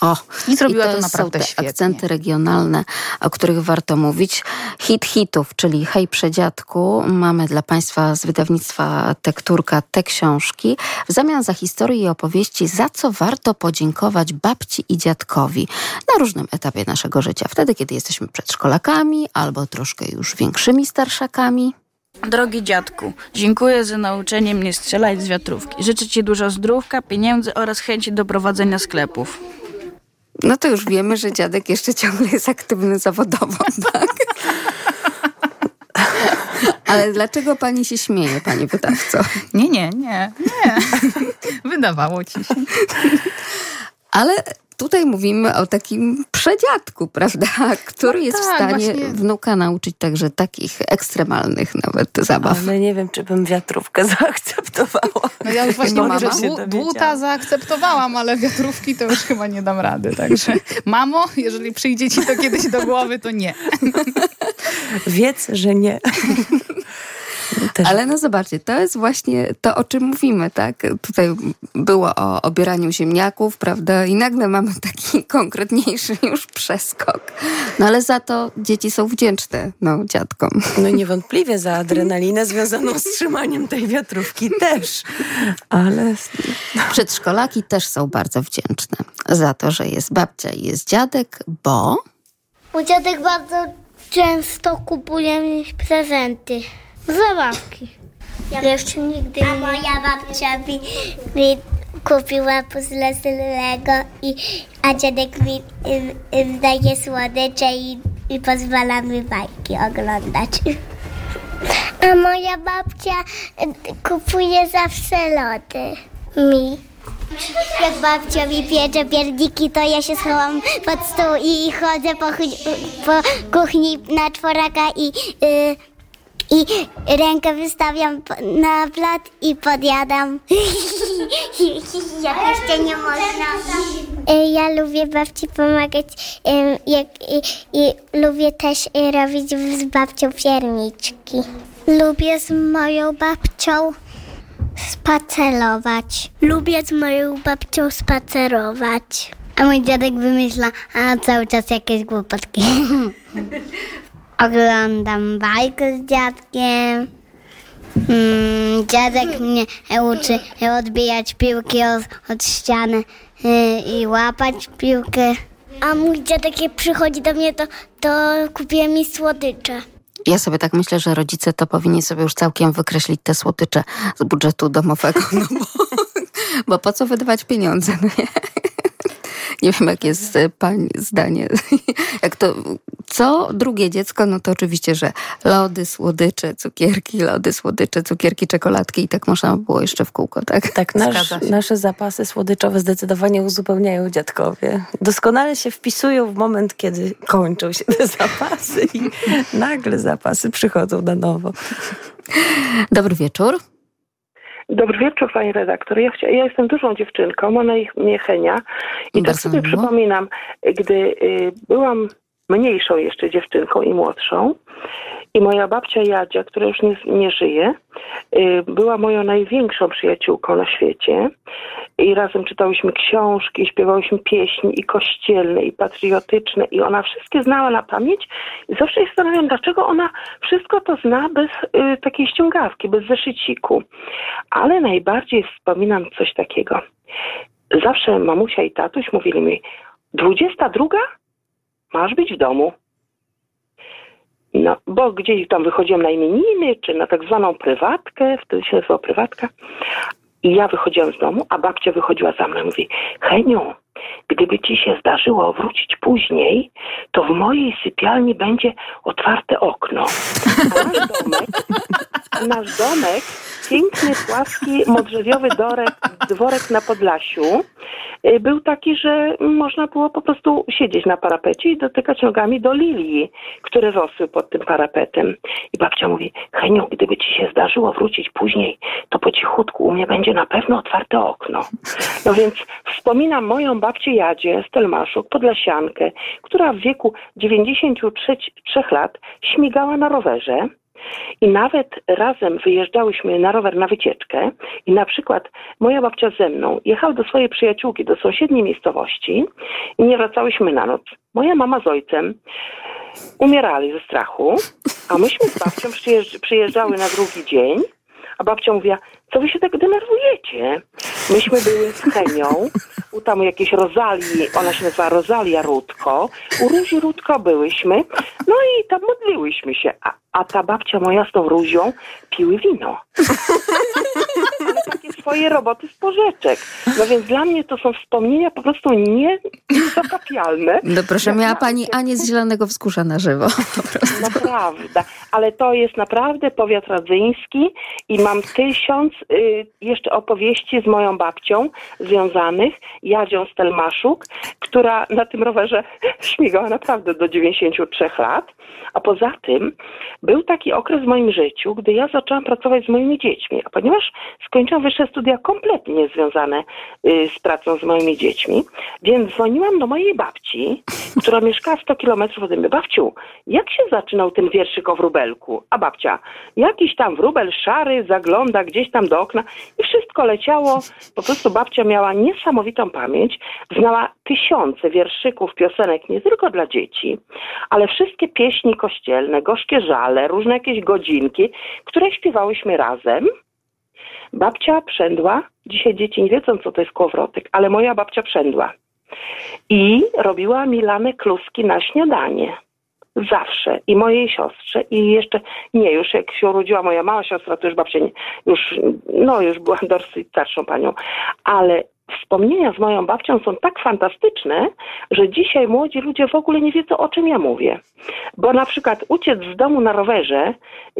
O, I zrobiła to, to naprawdę są te świetnie. akcenty regionalne, o których warto mówić. Hit hitów, czyli Hej Przedziadku. Mamy dla Państwa z wydawnictwa Tekturka te książki. W zamian za historie i opowieści, za co warto podziękować babci i dziadkowi na różnym etapie naszego życia. Wtedy, kiedy jesteśmy przedszkolakami albo troszkę już większymi starszakami. Drogi dziadku, dziękuję za nauczenie mnie strzelać z wiatrówki. Życzę Ci dużo zdrówka, pieniędzy oraz chęci do prowadzenia sklepów. No to już wiemy, że dziadek jeszcze ciągle jest aktywny zawodowo, tak? Ale dlaczego pani się śmieje, pani wydawco? Nie, nie, nie, nie. Wydawało ci się. Ale tutaj mówimy o takim przedziadku, prawda? Który No jest tak, w stanie właśnie. wnuka nauczyć także takich ekstremalnych nawet zabaw. Ale nie wiem, czy bym wiatrówkę zaakceptowała. No ja już właśnie mówię, że dłu- dłuta zaakceptowałam, ale wiatrówki to już chyba nie dam rady. Także mamo, jeżeli przyjdzie ci to kiedyś do głowy, to nie. Wiedz, że nie. Też Ale no zobaczcie, to jest właśnie to, o czym mówimy, tak? Tutaj było o obieraniu ziemniaków, prawda? I nagle mamy taki konkretniejszy już przeskok. No ale za to dzieci są wdzięczne, no, dziadkom. No niewątpliwie za adrenalinę związaną z trzymaniem tej wiatrówki też. Ale Przedszkolaki też są bardzo wdzięczne za to, że jest babcia i jest dziadek, bo Mój dziadek bardzo często kupuje mi prezenty. Zabawki. Ja jeszcze nigdy A moja babcia mi, mi kupiła puzzle z Lego, i, a dziadek mi im, im daje słodycze i, i pozwala mi bajki oglądać. A moja babcia y, kupuje zawsze lody. Mi. Jak babcia mi piecze pierniki, to ja się schowam pod stół i chodzę po, po kuchni na czworaka i, y, i rękę wystawiam na plat i podjadam. Jak jeszcze nie można. Y, Ja lubię babci pomagać jak, i, i lubię też y, robić z babcią pierniczki. Lubię z moją babcią spacerować. Lubię z moją babcią spacerować. A mój dziadek wymyśla a cały czas jakieś głupotki. Oglądam bajkę z dziadkiem. Mm, dziadek mnie uczy odbijać piłki od, od ściany y, i łapać piłkę. A mój dziadek jak przychodzi do mnie, to, to kupuje mi słodycze. ja sobie tak myślę, że rodzice to powinni sobie już całkiem wykreślić te słodycze z budżetu domowego, no bo, bo po co wydawać pieniądze, no nie? Nie wiem, jakie jest e, pani zdanie. Jak to, co drugie dziecko, no to oczywiście, że lody, słodycze, cukierki, lody, słodycze, cukierki, czekoladki i tak można by było jeszcze w kółko, tak? tak, nasz, nasze zapasy słodyczowe zdecydowanie uzupełniają dziadkowie. Doskonale się wpisują w moment, kiedy kończą się te zapasy i nagle zapasy przychodzą na nowo. Dobry wieczór. Dobry wieczór, pani redaktor. Ja, chcia, ja jestem dużą dziewczynką, ma na imię Henia. I tak sobie przypominam, gdy y, byłam mniejszą jeszcze dziewczynką i młodszą i moja babcia Jadzia, która już nie, nie żyje, y, była moją największą przyjaciółką na świecie. I razem czytałyśmy książki, śpiewałyśmy pieśni i kościelne, i patriotyczne, i ona wszystkie znała na pamięć. I zawsze się zastanawiam, dlaczego ona wszystko to zna bez y, takiej ściągawki, bez zeszyciku. Ale najbardziej wspominam coś takiego. Zawsze mamusia i tatuś mówili mi, 22? Masz być w domu. No, bo gdzieś tam wychodziłem na imieniny, czy na tak zwaną prywatkę, wtedy się nazywała prywatka. I ja wychodziłam z domu, a babcia wychodziła za mną i mówi, Heniu, gdyby ci się zdarzyło wrócić później, to w mojej sypialni będzie otwarte okno. A nasz domek, nasz domek piękny, płaski, modrzewiowy dorek, dworek na Podlasiu, y, był taki, że można było po prostu siedzieć na parapecie i dotykać nogami do lilii, które rosły pod tym parapetem. I babcia mówi, Heniu, gdyby ci się zdarzyło wrócić później, to po cichutku u mnie będzie na pewno otwarte okno. No więc wspominam moją babcię Jadzie z podlasiankę, która w wieku 93 lat śmigała na rowerze i nawet razem wyjeżdżałyśmy na rower na wycieczkę i na przykład moja babcia ze mną jechała do swojej przyjaciółki do sąsiedniej miejscowości i nie wracałyśmy na noc. Moja mama z ojcem umierali ze strachu, a myśmy z babcią przyjeżdż- przyjeżdżały na drugi dzień, a babcia mówiła, co wy się tak denerwujecie? Myśmy były z Henią, u tam jakiejś Rozalii, ona się nazywa Rozalia Rudko, u Rózi Rudko byłyśmy, no i tam modliłyśmy się, a, a ta babcia moja z tą Ruzią piły wino. Swoje roboty z porzeczek. No więc dla mnie to są wspomnienia po prostu nie. No proszę, miała pani Anię z Zielonego Wzgórza na żywo. Naprawdę, ale to jest naprawdę powiat radzyński i mam tysiąc y, jeszcze opowieści z moją babcią związanych, Jadzią Stelmaszuk, która na tym rowerze śmigała naprawdę do 93 lat. A poza tym był taki okres w moim życiu, gdy ja zaczęłam pracować z moimi dziećmi. A ponieważ skończyłam wyższe studia kompletnie niezwiązane y, z pracą z moimi dziećmi, więc dzwoniłam do mojej babci, która mieszkała 100 kilometrów ode mnie. Babciu, jak się zaczynał ten wierszyk o wróbelku? A babcia, jakiś tam wróbel szary zagląda gdzieś tam do okna i wszystko leciało. Po prostu babcia miała niesamowitą pamięć, znała tysiące wierszyków, piosenek nie tylko dla dzieci, ale wszystkie pieśni kościelne, gorzkie żale, różne jakieś godzinki, które śpiewałyśmy razem. Babcia przędła, dzisiaj dzieci nie wiedzą, co to jest kołowrotek, ale moja babcia przędła. I robiła Milane kluski na śniadanie. Zawsze. I mojej siostrze. I jeszcze, nie, już jak się urodziła moja mała siostra, to już babcia nie, już, no już była dosyć starszą panią. Ale wspomnienia z moją babcią są tak fantastyczne, że dzisiaj młodzi ludzie w ogóle nie wiedzą, o czym ja mówię. Bo na przykład uciec z domu na rowerze,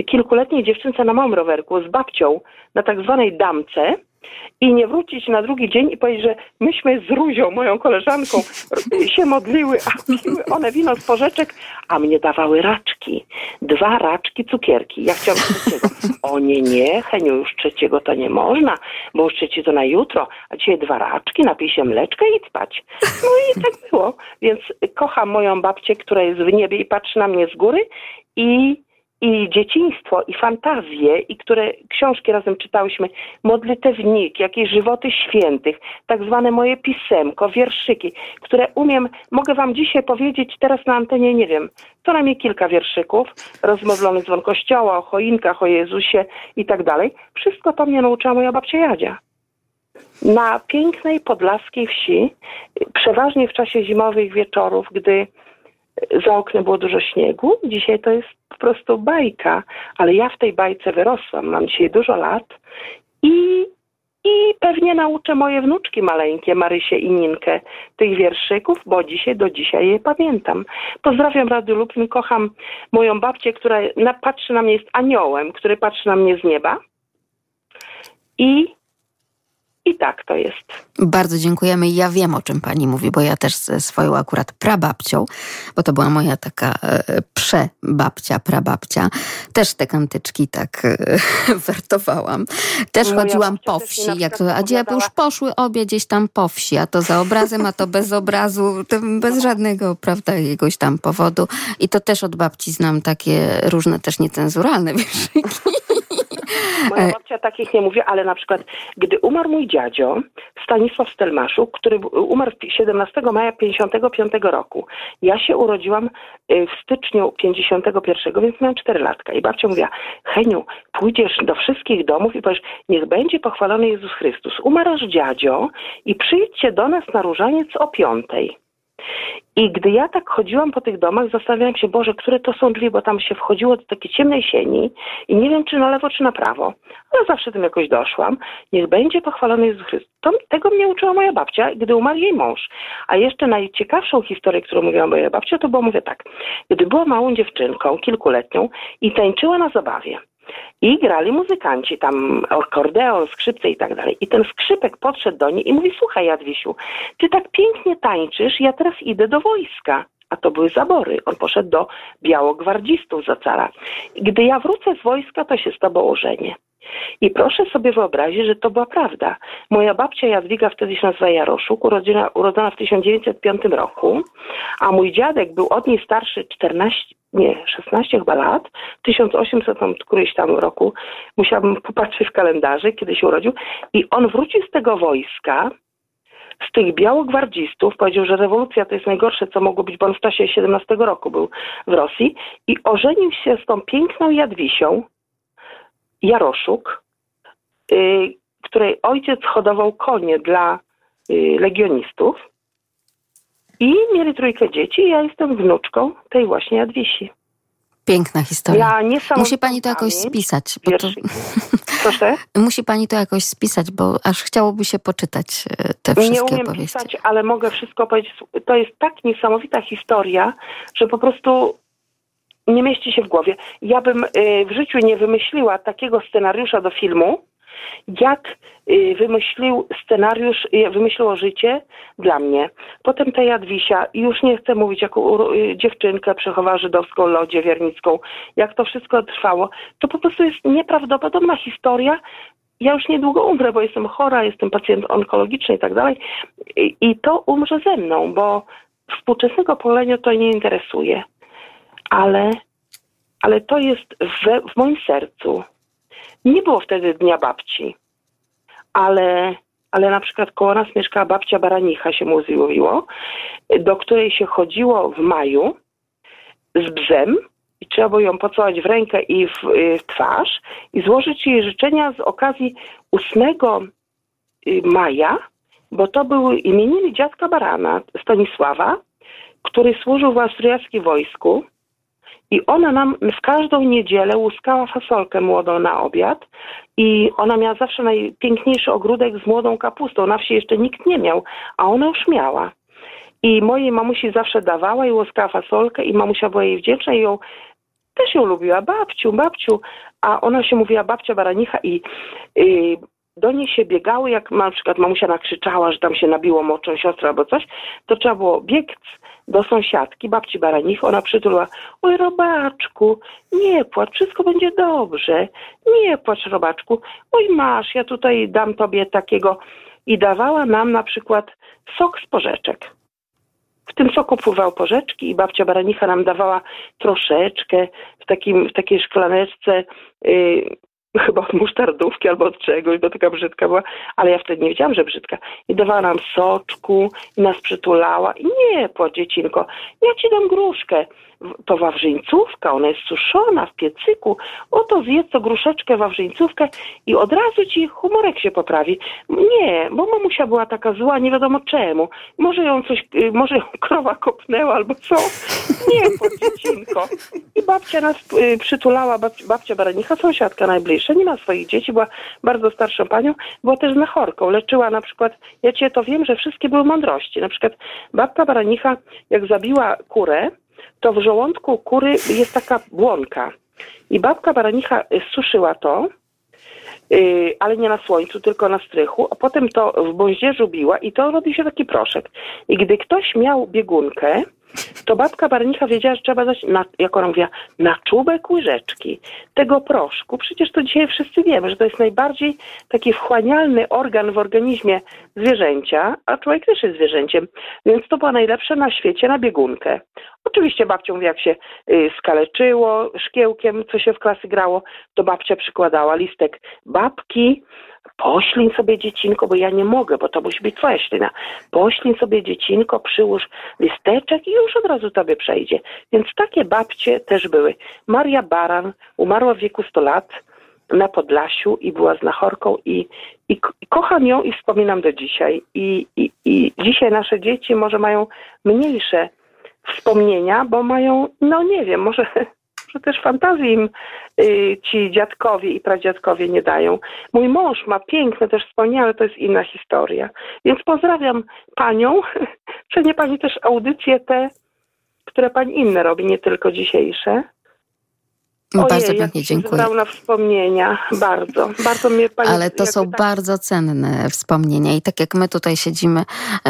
kilkuletniej dziewczynce na małym rowerku z babcią na tak zwanej damce, i nie wrócić na drugi dzień i powiedzieć, że myśmy z Ruzią, moją koleżanką, się modliły, a piły one wino z porzeczek, a mnie dawały raczki. Dwa raczki cukierki. Ja chciałam trzeciego. O nie, nie, Heniu, już trzeciego to nie można, bo już trzeci to na jutro, a dzisiaj dwa raczki, napij się mleczka i spać. No i tak było. Więc kocham moją babcię, która jest w niebie i patrzy na mnie z góry i i dzieciństwo, i fantazje, i które książki razem czytałyśmy, modlitewnik, jakieś żywoty świętych, tak zwane moje pisemko, wierszyki, które umiem, mogę wam dzisiaj powiedzieć teraz na antenie, nie wiem, co najmniej kilka wierszyków, rozmowlony dzwon kościoła, o choinkach, o Jezusie i tak dalej. Wszystko to mnie nauczyła moja babcia Jadzia. Na pięknej podlaskiej wsi, przeważnie w czasie zimowych wieczorów, gdy za oknem było dużo śniegu. Dzisiaj to jest po prostu bajka, ale ja w tej bajce wyrosłam. Mam dzisiaj dużo lat i, i pewnie nauczę moje wnuczki maleńkie, Marysię i Ninkę, tych wierszyków, bo dzisiaj do dzisiaj je pamiętam. Pozdrawiam Radio Lublin, kocham moją babcię, która na, patrzy na mnie, jest aniołem, który patrzy na mnie z nieba. I i tak to jest. Bardzo dziękujemy. Ja wiem, o czym pani mówi, bo ja też ze swoją akurat prababcią, bo to była moja taka e, przebabcia, prababcia, też te kantyczki tak e, wertowałam. Też Moja chodziłam po wsi, jak to, a gdzie już poszły obie gdzieś tam po wsi, a to za obrazem, a to bez obrazu, bez żadnego, prawda, jakiegoś tam powodu. I to też od babci znam takie różne też niecenzuralne wierszyki. Moja E. babcia takich nie mówi, ale na przykład, gdy umarł mój dziadzio, Stanisław Stelmaszuk, który umarł 17 maja 55 roku. Ja się urodziłam y, w styczniu 51, więc miałam 4 latka. I babcia mówiła, Heniu, pójdziesz do wszystkich domów i powiesz, niech będzie pochwalony Jezus Chrystus. Umarł dziadzio i przyjdźcie do nas na różaniec o piątej. I gdy ja tak chodziłam po tych domach, zastanawiałam się, Boże, które to są drzwi, bo tam się wchodziło do takiej ciemnej sieni i nie wiem, czy na lewo, czy na prawo. Ale zawsze tym jakoś doszłam. Niech będzie pochwalony Jezus Chrystus. To, tego mnie uczyła moja babcia, gdy umarł jej mąż. A jeszcze najciekawszą historię, którą mówiła moja babcia, to było, mówię tak, gdy była małą dziewczynką, kilkuletnią i tańczyła na zabawie. I grali muzykanci, tam akordeon, skrzypce i tak dalej. I ten skrzypek podszedł do niej i mówi, słuchaj Jadwisiu, ty tak pięknie tańczysz, ja teraz idę do wojska. A to były zabory. On poszedł do białogwardzistów za cara. Gdy ja wrócę z wojska, to się z tobą ożenię. I proszę sobie wyobrazić, że to była prawda. Moja babcia Jadwiga, wtedy się nazywa Jaroszuk, urodzona, urodzona w 1905 roku, a mój dziadek był od niej starszy 14, nie, 16 chyba lat, 1800 tam, któryś tam roku, musiałabym popatrzeć w kalendarze, kiedy się urodził, i on wrócił z tego wojska, z tych białogwardzistów, powiedział, że rewolucja to jest najgorsze, co mogło być, bo on w czasie 17 roku był w Rosji. I ożenił się z tą piękną Jadwisią, Jaroszuk, y, której ojciec hodował konie dla y, legionistów i mieli trójkę dzieci. Ja jestem wnuczką tej właśnie Jadwisi. Piękna historia. Ja Musi pani to jakoś spisać. Bo to... Proszę? Musi pani to jakoś spisać, bo aż chciałoby się poczytać e, te wszystkie Nie umiem opowieści. pisać, ale mogę wszystko powiedzieć. To jest tak niesamowita historia, że po prostu nie mieści się w głowie. Ja bym y, w życiu nie wymyśliła takiego scenariusza do filmu, jak y, wymyślił scenariusz, y, wymyśliło życie dla mnie. Potem ta Jadwisia, już nie chcę mówić, jaką y, dziewczynkę przechowała żydowską lodzie wiernicką, jak to wszystko trwało. To po prostu jest nieprawdopodobna historia. Ja już niedługo umrę, bo jestem chora, jestem pacjent onkologiczny i tak dalej. I to umrze ze mną, bo współczesnego pokolenia to nie interesuje. Ale, ale to jest we, w moim sercu. Nie było wtedy Dnia Babci, ale, ale na przykład koło nas mieszkała babcia Baranicha, się mu mówiło, do której się chodziło w maju z bzem i trzeba było ją pocałować w rękę i w, w twarz i złożyć jej życzenia z okazji 8 maja, bo to były imieniny dziadka Barana, Stanisława, który służył w austriackim wojsku i ona nam w każdą niedzielę łuskała fasolkę młodą na obiad i ona miała zawsze najpiękniejszy ogródek z młodą kapustą. Na wsi jeszcze nikt nie miał, a ona już miała. I mojej mamusi zawsze dawała i łuskała fasolkę i mamusia była jej wdzięczna i ją też ją lubiła. Babciu, babciu. A ona się mówiła babcia Baranicha i, i do niej się biegały, jak na przykład mamusia nakrzyczała, że tam się nabiło moczą siostra albo coś, to trzeba było biec do sąsiadki, babci Baranich, ona przytuliła, oj robaczku, nie płacz, wszystko będzie dobrze, nie płacz robaczku, oj masz, ja tutaj dam tobie takiego i dawała nam na przykład sok z porzeczek. W tym soku pływały porzeczki i babcia Baranicha nam dawała troszeczkę w, takim, w takiej szklaneczce yy, chyba od musztardówki albo od czegoś, bo taka brzydka była, ale ja wtedy nie wiedziałam, że brzydka. I dawała nam soczku i nas przytulała. I nie płacz, dziecinko, ja ci dam gruszkę. To wawrzyńcówka, ona jest suszona w piecyku. Oto zjedz to gruszeczkę, wawrzyńcówkę i od razu ci humorek się poprawi. Nie, bo mamusia była taka zła, nie wiadomo czemu. Może ją coś, y, może ją krowa kopnęła albo co. Nie, płacz, dziecinko. I babcia nas y, przytulała, babcia, babcia Baranicha, sąsiadka najbliższa, nie ma swoich dzieci, była bardzo starszą panią, była też znachorką, leczyła na przykład, ja cię to wiem, że wszystkie były mądrości, na przykład babka Baranicha, jak zabiła kurę, to w żołądku kury jest taka błonka i babka Baranicha suszyła to, Yy, ale nie na słońcu, tylko na strychu, a potem to w bąździerzu biła i to robi się taki proszek. I gdy ktoś miał biegunkę, to babka Barnicha wiedziała, że trzeba dać, na, jak ona mówiła, na czubek łyżeczki tego proszku. Przecież to dzisiaj wszyscy wiemy, że to jest najbardziej taki wchłanialny organ w organizmie zwierzęcia, a człowiek też jest zwierzęciem. Więc to była najlepsze na świecie na biegunkę. Oczywiście babcia mówi, jak się y, skaleczyło szkiełkiem, co się w klasy grało, to babcia przykładała listek babki, poślin sobie dziecinko, bo ja nie mogę, bo to musi być twoja ślina. Poślin sobie dziecinko, przyłóż listeczek i już od razu tobie przejdzie. Więc takie babcie też były. Maria Baran umarła w wieku 100 lat na Podlasiu i była znachorką i, i, i kocham ją i wspominam do dzisiaj. I, i, I dzisiaj nasze dzieci może mają mniejsze wspomnienia, bo mają, no nie wiem, może, może też fantazji im y, ci dziadkowie i pradziadkowie nie dają. Mój mąż ma piękne też wspomnienia, ale to jest inna historia. Więc pozdrawiam panią. Cenię pani też audycje te, które pani inne robi, nie tylko dzisiejsze. Bardzo Ojej, pięknie jak się dziękuję. na wspomnienia. Bardzo, bardzo mnie pani... Ale to są tak- bardzo cenne wspomnienia. I tak jak my tutaj siedzimy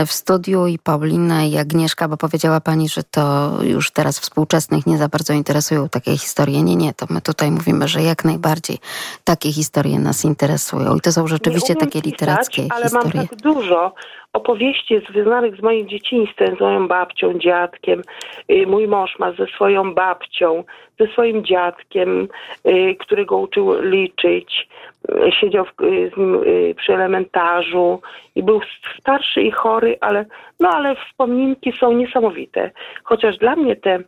w studiu i Paulina i Agnieszka, bo powiedziała pani, że to już teraz współczesnych nie za bardzo interesują takie historie. Nie, nie, to my tutaj mówimy, że jak najbardziej takie historie nas interesują. I to są rzeczywiście takie pisać, literackie ale historie. mam tak dużo opowieści związanych z moim dzieciństwem, z moją babcią, dziadkiem. Y, Mój mąż ma ze swoją babcią, ze swoim dziadkiem, y, który go uczył liczyć. Y, Siedział z nim przy elementarzu i był starszy i chory, ale, no, ale wspomnienki są niesamowite. Chociaż dla mnie te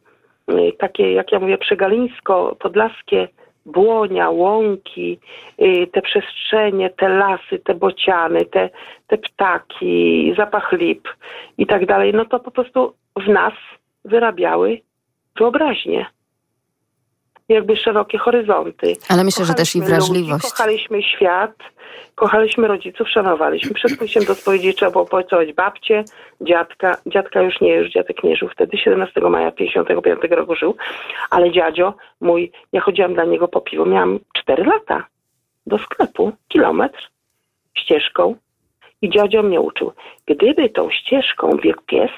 takie, jak ja mówię, przegalińsko-podlaskie błonia, łąki, y, te przestrzenie, te lasy, te bociany, te, te ptaki, zapach lip i tak dalej, no to po prostu w nas wyrabiały wyobraźnię. Jakby szerokie horyzonty. Ale myślę, że też i Kochaliśmy ludzi, wrażliwość. kochaliśmy świat, kochaliśmy rodziców, szanowaliśmy. Przed pójściem do spowiedzi trzeba było pocałować. Babcię, dziadka. Dziadka już nie, już dziadek nie żył wtedy, 17 maja 55 roku żył, ale dziadzio mój, ja chodziłam dla niego po piwo, miałam 4 lata. Do sklepu, kilometr. Ścieżką. I dziadzio mnie uczył. Gdyby tą ścieżką biegł pies,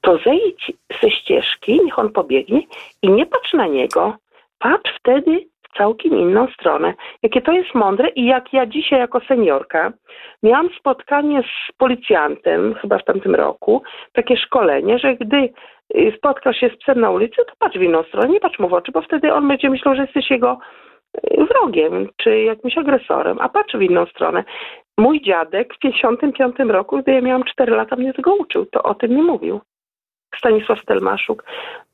to zejdź ze ścieżki, niech on pobiegnie i nie patrz na niego, patrz wtedy całkiem inną stronę. Jakie to jest mądre i jak ja dzisiaj jako seniorka miałam spotkanie z policjantem, chyba w tamtym roku, takie szkolenie, że gdy y, spotkasz się z psem na ulicy, to patrz w inną stronę, nie patrz mu w oczy, bo wtedy on będzie myślał, że jesteś jego y, wrogiem czy jakimś agresorem, a patrz w inną stronę. Mój dziadek w 55 roku, gdy ja miałam 4 lata, mnie tego uczył, to o tym nie mówił. Stanisław Stelmaszuk.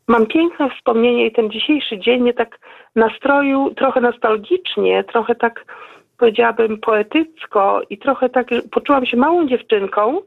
Mam piękne wspomnienie i ten dzisiejszy dzień mnie tak nastroił trochę nostalgicznie, trochę tak powiedziałabym poetycko i trochę tak poczułam się małą dziewczynką,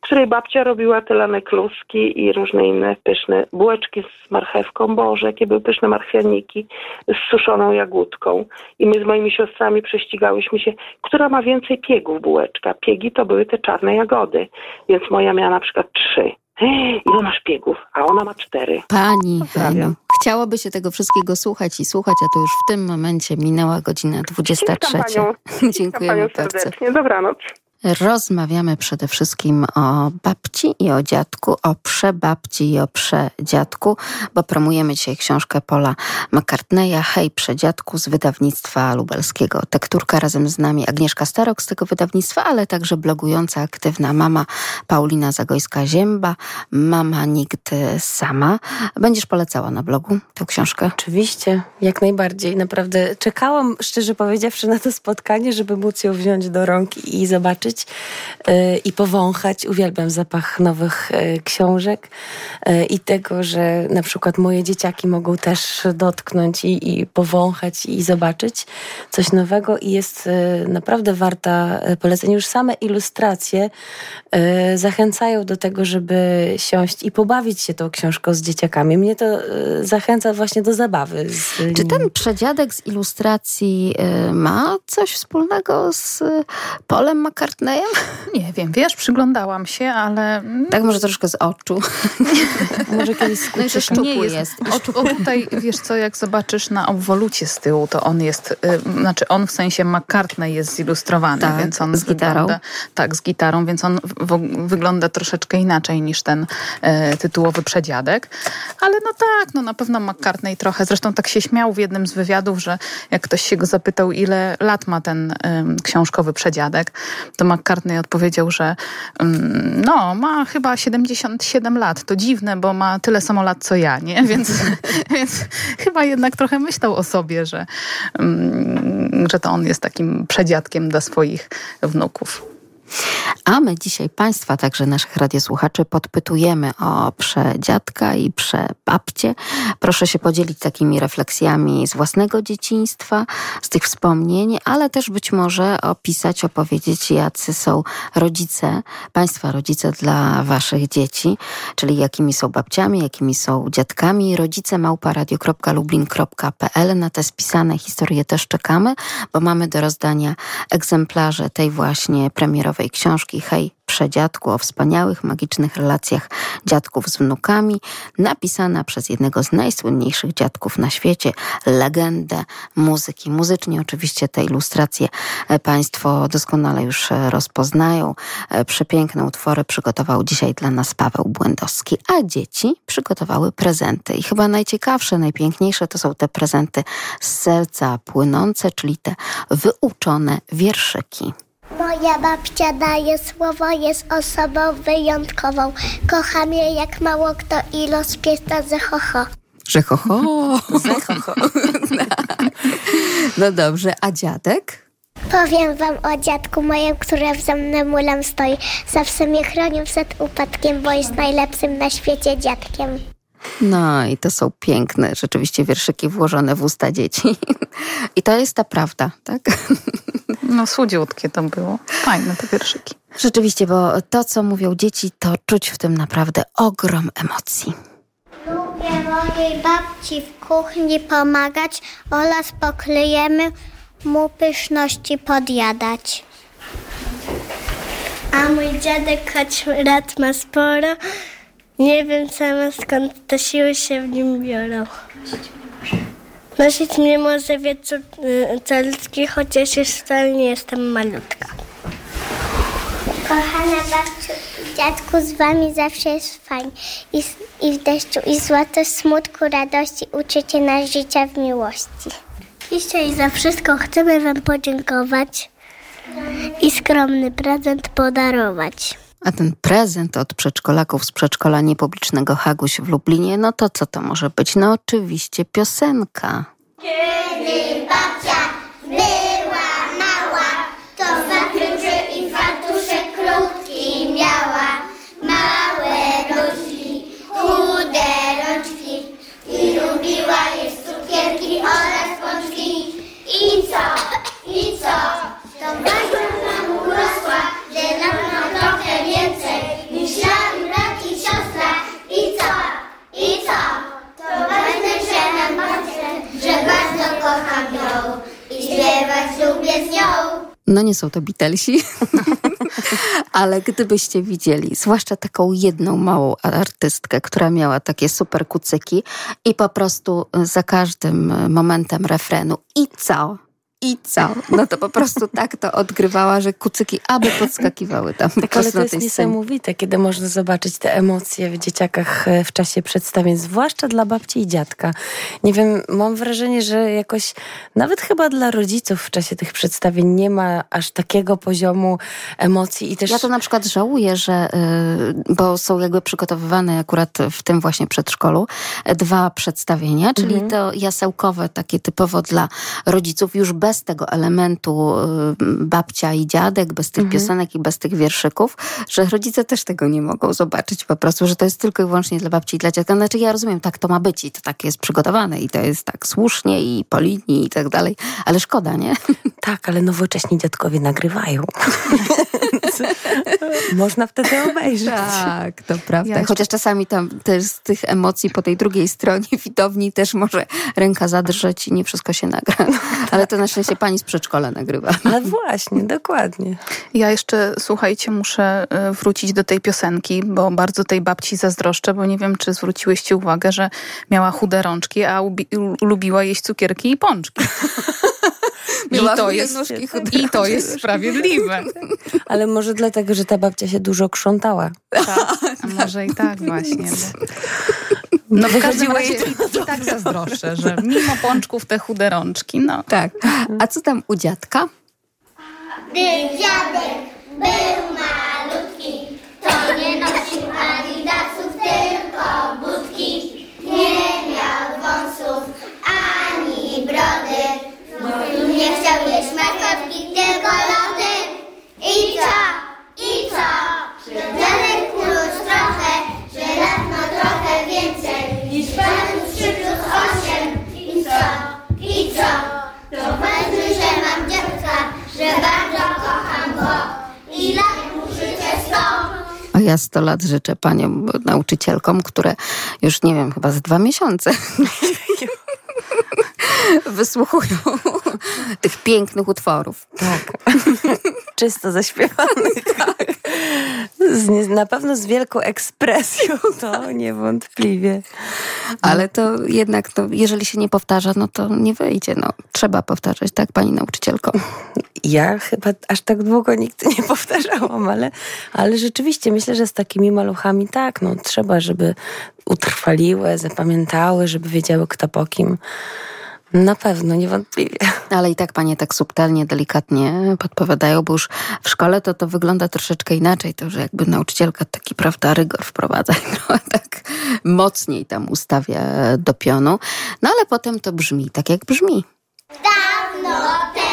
której babcia robiła tylane kluski i różne inne pyszne bułeczki z marchewką. Boże, jakie były pyszne marchwianiki z suszoną jagódką. I my z moimi siostrami prześcigałyśmy się, która ma więcej piegów bułeczka. Piegi to były te czarne jagody, więc moja miała na przykład trzy. Ile masz piegów? A ona ma cztery. Pani. Heniu, chciałoby się tego wszystkiego słuchać i słuchać, a to już w tym momencie minęła godzina 23. Ściskam panią. Ściskam Dziękujemy bardzo. serdecznie. Dobranoc. Rozmawiamy przede wszystkim o babci i o dziadku, o przebabci i o przedziadku, bo promujemy dzisiaj książkę Paula McCartneya Hej przedziadku z wydawnictwa lubelskiego. Tekturka razem z nami Agnieszka Starok z tego wydawnictwa, ale także blogująca, aktywna mama Paulina Zagojska-Zięba, mama nigdy sama. Będziesz polecała na blogu tę książkę? Oczywiście, jak najbardziej. Naprawdę czekałam, szczerze powiedziawszy, na to spotkanie, żeby móc ją wziąć do rąk i zobaczyć yy, i powąchać. Uwielbiam zapach nowych yy, książek yy, i tego, że na przykład moje dzieciaki mogą też dotknąć i, i powąchać i zobaczyć coś nowego i jest naprawdę warta polecenia. Już same ilustracje zachęcają do tego, żeby siąść i pobawić się tą książką z dzieciakami. Mnie to zachęca właśnie do zabawy. Czy ten przedziadek z ilustracji ma coś wspólnego z Polem Nie wiem, wiesz, przyglądałam się, ale... Tak może troszkę z oczu. Może kiedyś No i szczupły Nie jest. O, o tutaj, wiesz co, jak zobaczysz na obwolucie z tyłu, to on jest, y, znaczy on w sensie McCartney jest zilustrowany, Tak, więc on z gitarą. Wygląda, tak, z gitarą, więc on w, wygląda troszeczkę inaczej niż ten e, tytułowy przedziadek. Ale no tak, no na pewno McCartney trochę, zresztą tak się śmiał w jednym z wywiadów, że jak ktoś się go zapytał, ile lat ma ten ym, książkowy przedziadek, to McCartney odpowiedział, że ym, no, ma chyba 77 lat. To dziwne, bo ma tyle samo lat co ja, nie? Więc, więc chyba jednak trochę myślał o sobie, że, ym, że to on jest takim przedziadkiem dla swoich wnuków. A my dzisiaj Państwa, także naszych radiosłuchaczy, podpytujemy o przedziadka i przebabcie. Proszę się podzielić takimi refleksjami z własnego dzieciństwa, z tych wspomnień, ale też być może opisać, opowiedzieć, jacy są rodzice, Państwa rodzice dla Waszych dzieci, czyli jakimi są babciami, jakimi są dziadkami. Rodzice małparadio.lublin.pl Na te spisane historie też czekamy, bo mamy do rozdania egzemplarze tej właśnie premierowej książki Hej Przedziadku o wspaniałych, magicznych relacjach dziadków z wnukami, napisana przez jednego z najsłynniejszych dziadków na świecie, legendę muzyki. Muzycznie oczywiście te ilustracje e, Państwo doskonale już e, rozpoznają. E, przepiękne utwory przygotował dzisiaj dla nas Paweł Błędowski, a dzieci przygotowały prezenty. I chyba najciekawsze, najpiękniejsze to są te prezenty z serca płynące, czyli te wyuczone wierszyki. Moja babcia daje słowo, jest osobą wyjątkową. Kocham je jak mało kto i los piesta ze ho, ho. Że ho, ho. No dobrze, a dziadek? Powiem wam o dziadku moim, który za mną mulem stoi. Zawsze mnie chronił przed upadkiem, bo jest najlepszym na świecie dziadkiem. No i to są piękne rzeczywiście wierszyki włożone w usta dzieci. I to jest ta prawda, tak? No słodziutkie to było. Fajne te wierszyki. Rzeczywiście, bo to, co mówią dzieci, to czuć w tym naprawdę ogrom emocji. Lubię mojej babci w kuchni pomagać oraz poklejemy mu pyszności podjadać. A mój dziadek, choć lat ma sporo, nie wiem sama skąd te siły się w nim biorą. Nosić mnie może wieczór y, caludzki, chociaż już wcale nie jestem malutka. Kochana babciu i dziadku, z wami zawsze jest fajnie. I, I w deszczu, i złoto, smutku, radości uczycie nas życia w miłości. Dzisiaj za wszystko chcemy wam podziękować i skromny prezent podarować. A ten prezent od przedszkolaków z przedszkola niepublicznego Haguś w Lublinie, no to co to może być? No oczywiście piosenka. Kiedy babcia była mała, to i śpiewać lubię z nią. No nie są to Beatlesi, ale gdybyście widzieli, zwłaszcza taką jedną małą artystkę, która miała takie super kucyki i po prostu za każdym momentem refrenu i co? I co? No to po prostu tak to odgrywała, że kucyki aby podskakiwały tam Tak, ale to jest scenie. niesamowite, kiedy można zobaczyć te emocje w dzieciakach e, w czasie przedstawień, zwłaszcza dla babci i dziadka. Nie wiem, mam wrażenie, że jakoś nawet chyba dla rodziców w czasie tych przedstawień nie ma aż takiego poziomu emocji i też... Ja to na przykład żałuję, że, y, bo są jakby przygotowywane akurat w tym właśnie przedszkolu e, dwa przedstawienia, czyli Mhm. to jasełkowe, takie typowo dla rodziców, już bez tego elementu y, babcia i dziadek, bez tych Mhm. piosenek i bez tych wierszyków, że rodzice też tego nie mogą zobaczyć po prostu, że to jest tylko i wyłącznie dla babci i dla dziadka. Znaczy ja rozumiem, tak to ma być i to tak jest przygotowane i to jest tak słusznie i po linii i tak dalej, ale szkoda, nie? Tak, ale nowocześni dziadkowie nagrywają. Można wtedy obejrzeć. Tak, to prawda. Ja jeszcze- Chociaż czasami tam też z tych emocji po tej drugiej stronie widowni też może ręka zadrżeć i nie wszystko się nagra. Ale to na szczęście pani z przedszkola nagrywa. Ale właśnie, dokładnie. Ja jeszcze, słuchajcie, muszę y, wrócić do tej piosenki, bo bardzo tej babci zazdroszczę, bo nie wiem, czy zwróciłyście uwagę, że miała chude rączki, a lubiła jeść cukierki i pączki. Miała I to jest, nóżki, I to jest sprawiedliwe. Ale może dlatego, że ta babcia się dużo krzątała. A może i tak właśnie. No w każdym razie i, i tak zazdroszczę, że mimo pączków te chude rączki, no. Tak. A co tam u dziadka? Gdy dziadek był malutki, 100 lat życzę paniom nauczycielkom, które już nie wiem, chyba z dwa miesiące wysłuchują tych pięknych utworów. Tak. Czysto zaśpiewanych. tak. Z, na pewno z wielką ekspresją, to niewątpliwie. Ale to jednak, no, jeżeli się nie powtarza, no to nie wyjdzie. No, trzeba powtarzać, tak, pani nauczycielko? Ja chyba aż tak długo nigdy nie powtarzałam, ale, ale rzeczywiście myślę, że z takimi maluchami tak, no trzeba, żeby utrwaliły, zapamiętały, żeby wiedziały kto po kim. Na pewno, niewątpliwie. Ale i tak panie tak subtelnie, delikatnie podpowiadają, bo już w szkole to to wygląda troszeczkę inaczej, to że jakby nauczycielka taki, prawda, rygor wprowadza i trochę tak mocniej tam ustawia do pionu. No ale potem to brzmi tak, jak brzmi. Dawno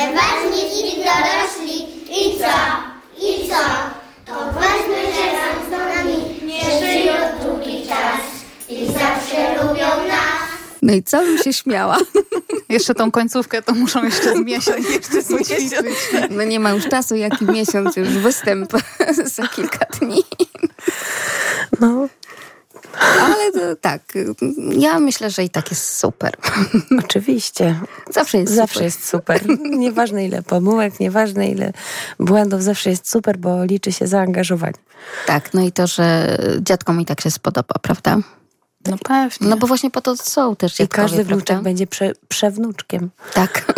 że dorośli. I co? I co? To się razem z nami, nie żyją długi czas i zawsze lubią nas. No i co bym się śmiała? Jeszcze tą końcówkę to muszą jeszcze miesiąc jeszcze ćwiczyć. No nie ma już czasu, jaki miesiąc, już występ za kilka dni. No, Ale to, tak, ja myślę, że i tak jest super. oczywiście. Zawsze jest Zawsze super. jest super. Nieważne ile pomyłek, nieważne ile błędów, zawsze jest super, bo liczy się zaangażowanie. Tak, no i to, że dziadkom i tak się spodoba, prawda? No pewnie. No bo właśnie po to są też I dziadkowie, każdy prawda? wnuczek będzie prze, przewnuczkiem. Tak.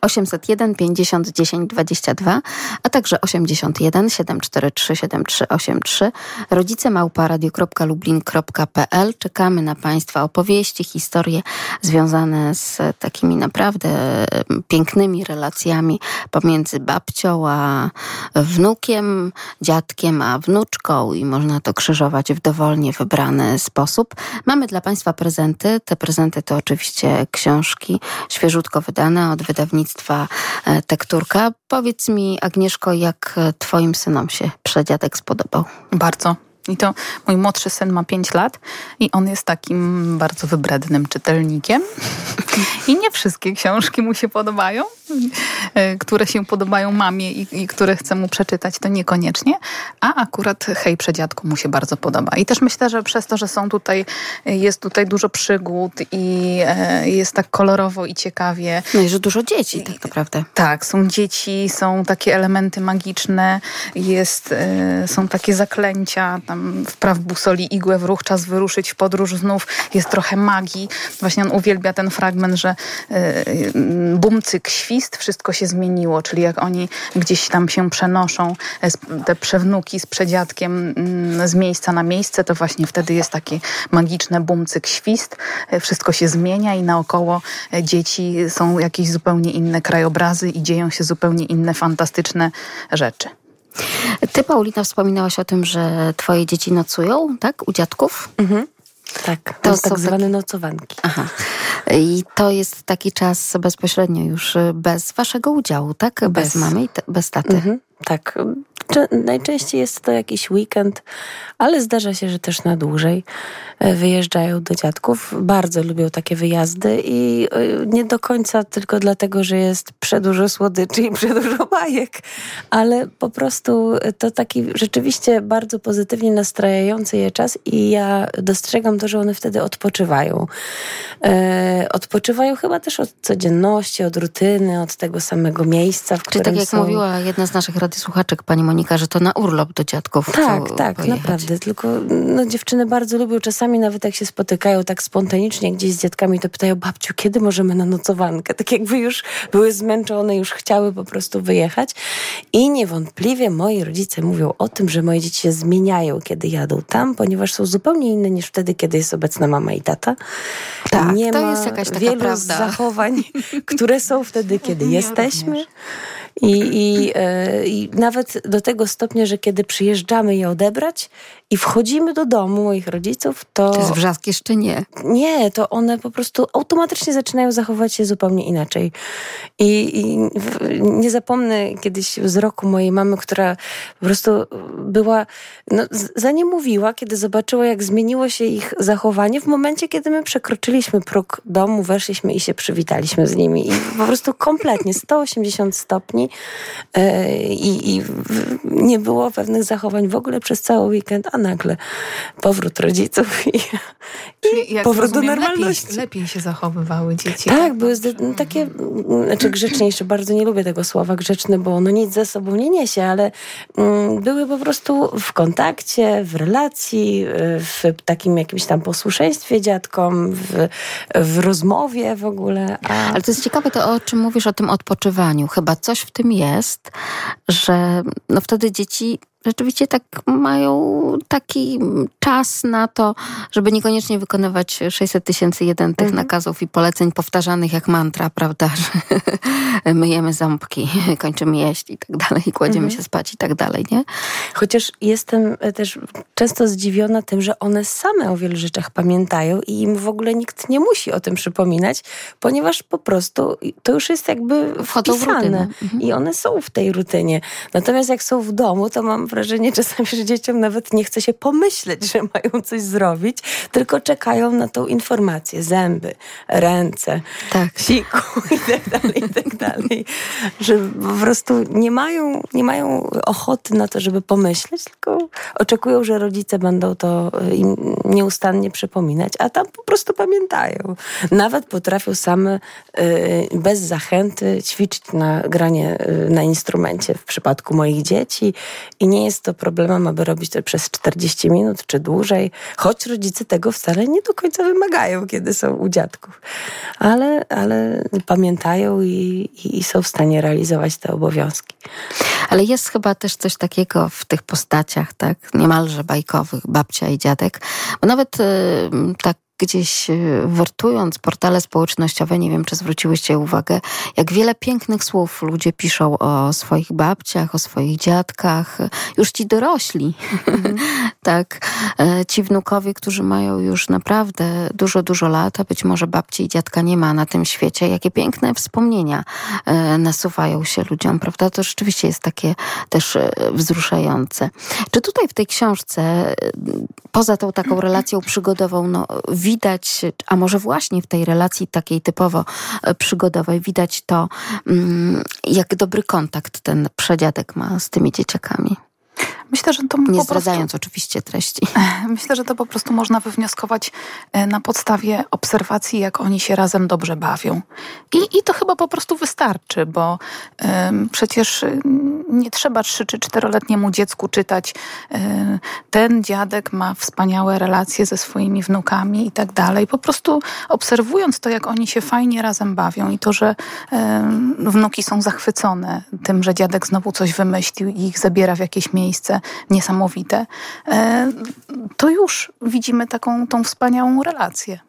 801 50 10 22, a także 81 743 7383. Rodzice małpa radio.lublin.pl. Czekamy na Państwa opowieści, historie związane z takimi naprawdę pięknymi relacjami pomiędzy babcią a wnukiem, dziadkiem a wnuczką i można to krzyżować w dowolnie wybrany sposób. Mamy dla Państwa prezenty. Te prezenty to oczywiście książki świeżutko wydane od wydawnictwa e, Tekturka. Powiedz mi, Agnieszko, jak e, Twoim synom się przedziadek spodobał? Bardzo. I to mój młodszy syn ma 5 lat i on jest takim bardzo wybrednym czytelnikiem. I nie wszystkie książki mu się podobają, e, które się podobają mamie i, i które chcę mu przeczytać, to niekoniecznie. A akurat Hej Przedziadku mu się bardzo podoba. I też myślę, że przez to, że są tutaj, jest tutaj dużo przygód i e, jest tak kolorowo i ciekawie, No i że dużo dzieci tak naprawdę. tak, są dzieci, są takie elementy magiczne, jest, e, są takie zaklęcia, tam wpraw busoli igłę w ruch, czas wyruszyć w podróż znów, jest trochę magii. Właśnie on uwielbia ten fragment, że e, bumcyk, świst, wszystko się zmieniło, czyli jak oni gdzieś tam się przenoszą, e, te przewnuki z przedziadkiem mm, z miejsca na miejsce, to właśnie wtedy jest takie magiczne bumcyk, świst, e, wszystko się zmienia i naokoło e, dzieci są jakieś zupełnie inne krajobrazy i dzieją się zupełnie inne fantastyczne rzeczy. Ty, Paulina, wspominałaś o tym, że twoje dzieci nocują, tak? U dziadków? Tak, To są tak zwane takie- nocowanki. Aha. I to jest taki czas bezpośrednio już y, bez waszego udziału, tak? Bez, Bez. mamy i bez taty. Mhm, tak. Najczęściej jest to jakiś weekend, ale zdarza się, że też na dłużej wyjeżdżają do dziadków. Bardzo lubią takie wyjazdy i e, nie do końca tylko dlatego, że jest przedużo słodyczy i przedużo bajek, ale po prostu to taki rzeczywiście bardzo pozytywnie nastrajający je czas i ja dostrzegam to, że one wtedy odpoczywają. E, odpoczywają chyba też od codzienności, od rutyny, od tego samego miejsca, w Czy którym tak jak są. mówiła jedna z naszych radiosłuchaczek, pani Monika, że to na urlop do dziadków Tak, tak, pojechać. naprawdę. Tylko no, dziewczyny bardzo lubią, czasami nawet jak się spotykają tak spontanicznie gdzieś z dziadkami, to pytają babciu, kiedy możemy na nocowankę? Tak jakby już były zmęczone, już chciały po prostu wyjechać. I niewątpliwie moi rodzice mówią o tym, że moje dzieci się zmieniają, kiedy jadą tam, ponieważ są zupełnie inne niż wtedy, kiedy jest obecna mama i tata. Tak, Nie to ma jest jakaś taka wielu prawda. zachowań, które są wtedy, kiedy jesteśmy. I, i, e, I nawet do tego stopnia, że kiedy przyjeżdżamy je odebrać i wchodzimy do domu moich rodziców, to... To jest wrzask jeszcze nie. Nie, to one po prostu automatycznie zaczynają zachować się zupełnie inaczej. I, i nie zapomnę kiedyś wzroku mojej mamy, która po prostu była, no, za nie mówiła, kiedy zobaczyła, jak zmieniło się ich zachowanie w momencie, kiedy my przekroczyliśmy próg domu, weszliśmy i się przywitaliśmy z nimi. I po prostu kompletnie 180 stopni yy, i nie było pewnych zachowań w ogóle przez cały weekend, a nagle powrót rodziców i, i powrót rozumiem, do normalności. Lepiej, lepiej, się zachowywały dzieci. Tak, były takie, znaczy grzeczniejsze, bardzo nie lubię tego słowa grzeczny, bo ono nic ze sobą nie niesie, ale mm, były po prostu w kontakcie, w relacji, w takim jakimś tam posłuszeństwie dziadkom, w, w rozmowie w ogóle. A... Ale to jest ciekawe to, o czym mówisz, o tym odpoczywaniu. Chyba coś w tym jest, że no wtedy dzieci rzeczywiście tak mają taki czas na to, żeby niekoniecznie wykonywać 600 tysięcy jeden tych mhm. nakazów i poleceń powtarzanych jak mantra, prawda, że myjemy ząbki, kończymy jeść i tak dalej, i kładziemy mhm. się spać i tak dalej, nie? Chociaż jestem też często zdziwiona tym, że one same o wielu rzeczach pamiętają i im w ogóle nikt nie musi o tym przypominać, ponieważ po prostu to już jest jakby wpisane w mhm. i one są w tej rutynie. Natomiast jak są w domu, to mam wrażenie czasami, że dzieciom nawet nie chce się pomyśleć, że mają coś zrobić, tylko czekają na tą informację. Zęby, ręce, tak. siku i tak dalej, i tak dalej. Że po prostu nie mają, nie mają ochoty na to, żeby pomyśleć, tylko oczekują, że rodzice będą to im nieustannie przypominać, a tam po prostu pamiętają. Nawet potrafią same y, bez zachęty ćwiczyć na granie y, na instrumencie w przypadku moich dzieci i nie jest to problemem, aby robić to przez 40 minut czy dłużej, choć rodzice tego wcale nie do końca wymagają, kiedy są u dziadków. Ale, ale pamiętają i, i są w stanie realizować te obowiązki. Ale jest chyba też coś takiego w tych postaciach, tak, niemalże bajkowych, babcia i dziadek, bo nawet y, tak gdzieś e, wertując portale społecznościowe, nie wiem, czy zwróciłyście uwagę, jak wiele pięknych słów ludzie piszą o swoich babciach, o swoich dziadkach, już ci dorośli, mm. tak, e, ci wnukowie, którzy mają już naprawdę dużo, dużo lat, a być może babci i dziadka nie ma na tym świecie, jakie piękne wspomnienia e, nasuwają się ludziom, prawda? To rzeczywiście jest takie też wzruszające. Czy tutaj w tej książce, poza tą taką relacją przygodową, no, widać, a może właśnie w tej relacji takiej typowo e, przygodowej, widać to, mm, jak dobry kontakt ten przedziadek ma z tymi dzieciakami. Myślę, że to Nie zdradzając prostu, oczywiście treści. Myślę, że to po prostu można wywnioskować e, na podstawie obserwacji, jak oni się razem dobrze bawią. I, i to chyba po prostu wystarczy, bo przecież nie trzeba trzy czy czteroletniemu dziecku czytać um, ten dziadek ma wspaniałe relacje ze swoimi wnukami i tak dalej. Po prostu obserwując to, jak oni się fajnie razem bawią i to, że wnuki są zachwycone tym, że dziadek znowu coś wymyślił i ich zabiera w jakieś miejsce, niesamowite, e, to już widzimy taką tą wspaniałą relację.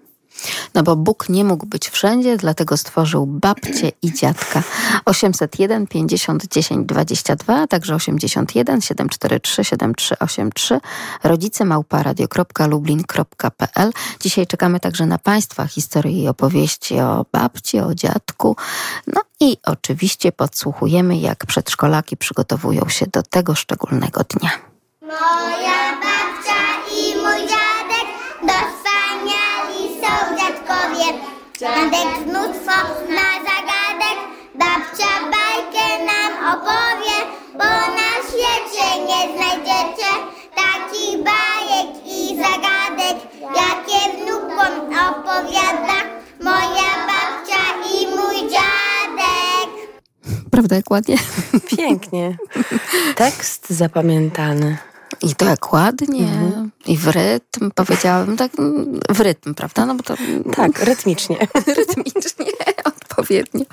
No bo Bóg nie mógł być wszędzie, dlatego stworzył babcię i dziadka. 801 50 10 22, a także 81 743 7383, rodzice małparadio.lublin.pl. Dzisiaj czekamy także na Państwa historie i opowieści o babci, o dziadku. No i oczywiście podsłuchujemy, jak przedszkolaki przygotowują się do tego szczególnego dnia. Moja Dziadek mnóstwo na zagadek, babcia bajkę nam opowie, bo na świecie nie znajdziecie takich bajek i zagadek, jakie wnukom opowiada moja babcia i mój dziadek. Prawda, jak ładnie? Pięknie. Tekst zapamiętany. I to jak ładnie. Mhm. I w rytm, powiedziałabym, tak w rytm, prawda? No bo to... Tak, rytmicznie. rytmicznie. Odpowiednio.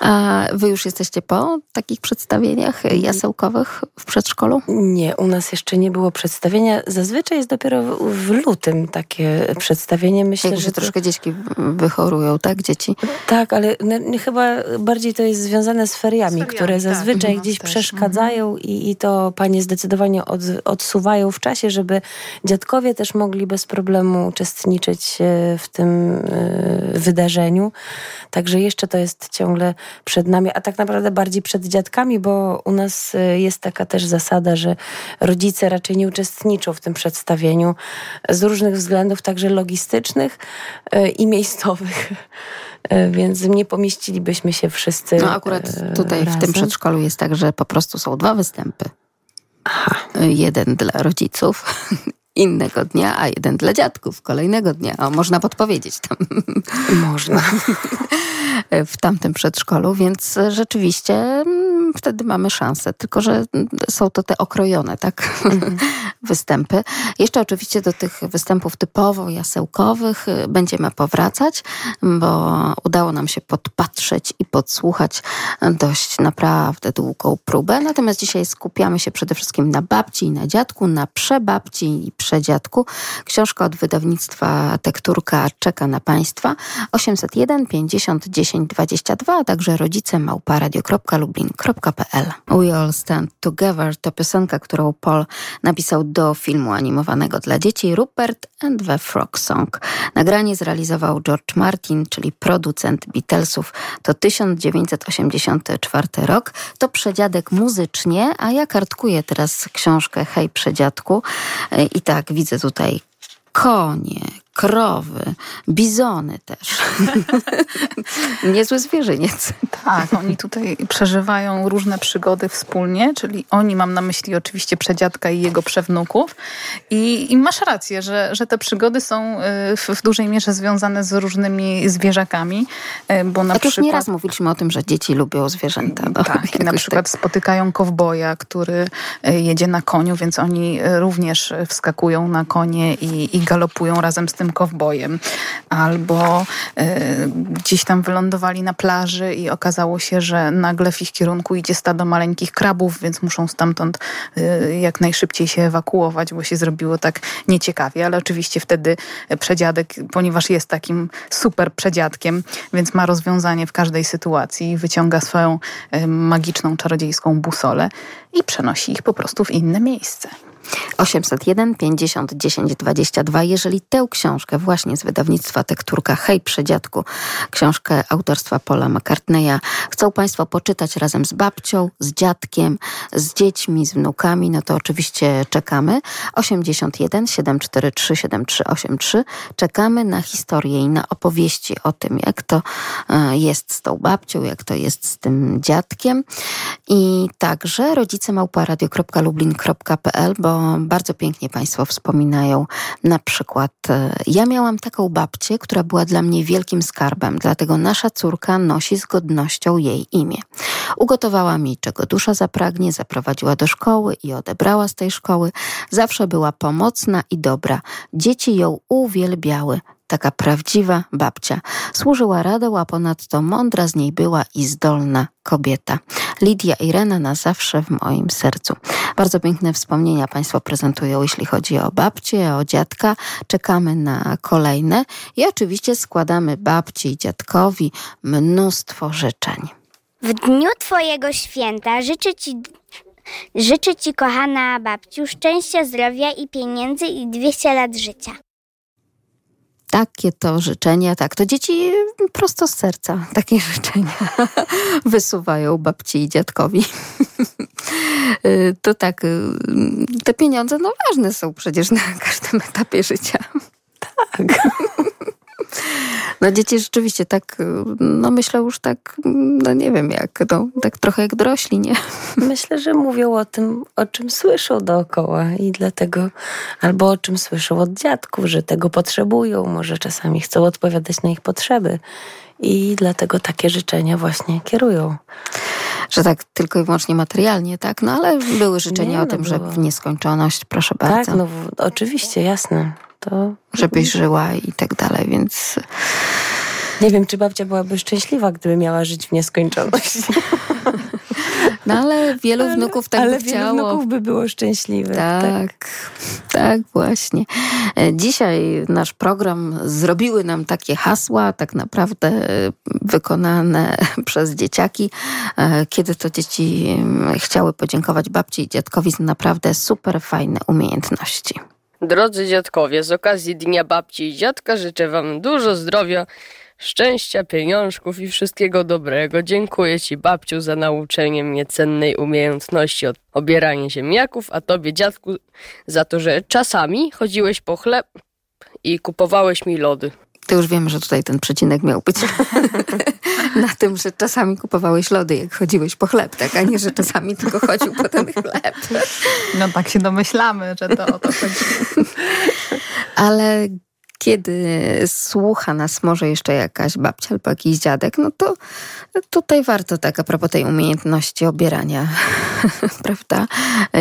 A wy już jesteście po takich przedstawieniach jasełkowych w przedszkolu? Nie, u nas jeszcze nie było przedstawienia. Zazwyczaj jest dopiero w lutym takie przedstawienie. Myślę, Jak, że to... troszkę dzieci wychorują, tak? Dzieci? Tak, ale no, chyba bardziej to jest związane z feriami, Z feriami, które tak, zazwyczaj nas gdzieś też. przeszkadzają i, i to panie zdecydowanie od, odsuwają w czasie, żeby dziadkowie też mogli bez problemu uczestniczyć e, w tym e, wydarzeniu. Także jeszcze to jest ciągle przed nami, a tak naprawdę bardziej przed dziadkami, bo u nas e, jest taka też zasada, że rodzice raczej nie uczestniczą w tym przedstawieniu z różnych względów, także logistycznych e, i miejscowych. E, Więc nie pomieścilibyśmy się wszyscy. No akurat tutaj w tym razem. przedszkolu jest tak, że po prostu są dwa występy. Jeden dla rodziców innego dnia, a jeden dla dziadków kolejnego dnia. O, można podpowiedzieć tam Można. w tamtym przedszkolu, więc rzeczywiście mm, wtedy mamy szansę. Tylko, że są to te okrojone, tak? Występy. Jeszcze oczywiście do tych występów typowo jasełkowych będziemy powracać, bo udało nam się podpatrzeć i podsłuchać dość naprawdę długą próbę. Natomiast dzisiaj skupiamy się przede wszystkim na babci i na dziadku, na przebabci i przedziadku. Książka od wydawnictwa Tekturka czeka na Państwa. 801 50 10 22, a także rodzice We All Stand Together to piosenka, którą Paul napisał do filmu animowanego dla dzieci Rupert and the Frog Song. Nagranie zrealizował George Martin, czyli producent Beatlesów. To 1984 rok. To przedziadek muzycznie, a ja kartkuję teraz książkę Hej Przedziadku. I tak, widzę tutaj konie, krowy, bizony też. Niezły zwierzyniec. Tak, oni tutaj przeżywają różne przygody wspólnie, czyli oni, mam na myśli oczywiście przedziadka i jego przewnuków. I, i masz rację, że, że te przygody są y, w, w dużej mierze związane z różnymi zwierzakami, y, bo na Tak już przykład... nieraz mówiliśmy o tym, że dzieci lubią zwierzęta. No, Tak, i na jakoś przykład spotykają kowboja, który y, jedzie na koniu, więc oni również wskakują na konie i, i galopują razem z tym kowbojem. Albo y, gdzieś tam wylądowali na plaży i okazało się, że nagle w ich kierunku idzie stado maleńkich krabów, więc muszą stamtąd y, jak najszybciej się ewakuować, bo się zrobiło tak nieciekawie. Ale oczywiście wtedy przedziadek, ponieważ jest takim super przedziadkiem, więc ma rozwiązanie w każdej sytuacji wyciąga swoją y, magiczną, czarodziejską busolę i przenosi ich po prostu w inne miejsce. 801 50 10 22. Jeżeli tę książkę właśnie z wydawnictwa Tekturka Hej Przedziadku, książkę autorstwa Paula McCartneya, chcą Państwo poczytać razem z babcią, z dziadkiem, z dziećmi, z wnukami, no to oczywiście czekamy. 81 743 7383. Czekamy na historię i na opowieści o tym, jak to e, jest z tą babcią, jak to jest z tym dziadkiem. I także rodzice bo bardzo pięknie Państwo wspominają na przykład e, ja miałam taką babcię, która była dla mnie wielkim skarbem, dlatego nasza córka nosi z godnością jej imię. Ugotowała mi, czego dusza zapragnie, zaprowadziła do szkoły i odebrała z tej szkoły. Zawsze była pomocna i dobra. Dzieci ją uwielbiały. Taka prawdziwa babcia. Służyła radą, a ponadto mądra z niej była i zdolna kobieta. Lidia Irena na zawsze w moim sercu. Bardzo piękne wspomnienia Państwo prezentują, jeśli chodzi o babcię, o dziadka. Czekamy na kolejne i oczywiście składamy babci i dziadkowi mnóstwo życzeń. W dniu Twojego święta życzę Ci, życzę ci kochana babciu, szczęścia, zdrowia i pieniędzy i 200 lat życia. Takie to życzenia, tak, to dzieci prosto z serca takie życzenia wysuwają babci i dziadkowi. To tak, te pieniądze no ważne są przecież na każdym etapie życia. Tak. No dzieci rzeczywiście tak, no myślę już tak, no nie wiem jak, no, tak trochę jak dorośli, nie? Myślę, że mówią o tym, o czym słyszą dookoła i dlatego, albo o czym słyszą od dziadków, że tego potrzebują, może czasami chcą odpowiadać na ich potrzeby i dlatego takie życzenia właśnie kierują. Że tak tylko i wyłącznie materialnie, tak? No ale były życzenia Nie, o no tym, że było. w nieskończoność, proszę bardzo. Tak, no oczywiście, jasne. To żebyś żyła i tak dalej, więc Nie wiem, czy babcia byłaby szczęśliwa, gdyby miała żyć w nieskończoność. No ale wielu ale, wnuków tak ale by chciało. Ale wielu wnuków by było szczęśliwych. Tak, tak, tak, właśnie. E, dzisiaj nasz program zrobiły nam takie hasła, tak naprawdę wykonane przez dzieciaki, e, kiedy to dzieci mm, chciały podziękować babci i dziadkowi za naprawdę super fajne umiejętności. Drodzy dziadkowie, z okazji Dnia Babci i Dziadka życzę Wam dużo zdrowia, szczęścia, pieniążków i wszystkiego dobrego. Dziękuję Ci, babciu, za nauczenie mnie cennej umiejętności od obierania ziemniaków, a Tobie, dziadku, za to, że czasami chodziłeś po chleb i kupowałeś mi lody. To już wiem, że tutaj ten przecinek miał być na tym, że czasami kupowałeś lody, jak chodziłeś po chleb, tak? A nie, że czasami tylko chodził po ten chleb. No tak się domyślamy, że to o to chodzi. Ale kiedy słucha nas może jeszcze jakaś babcia albo jakiś dziadek, no to tutaj warto tak a propos tej umiejętności obierania, prawda,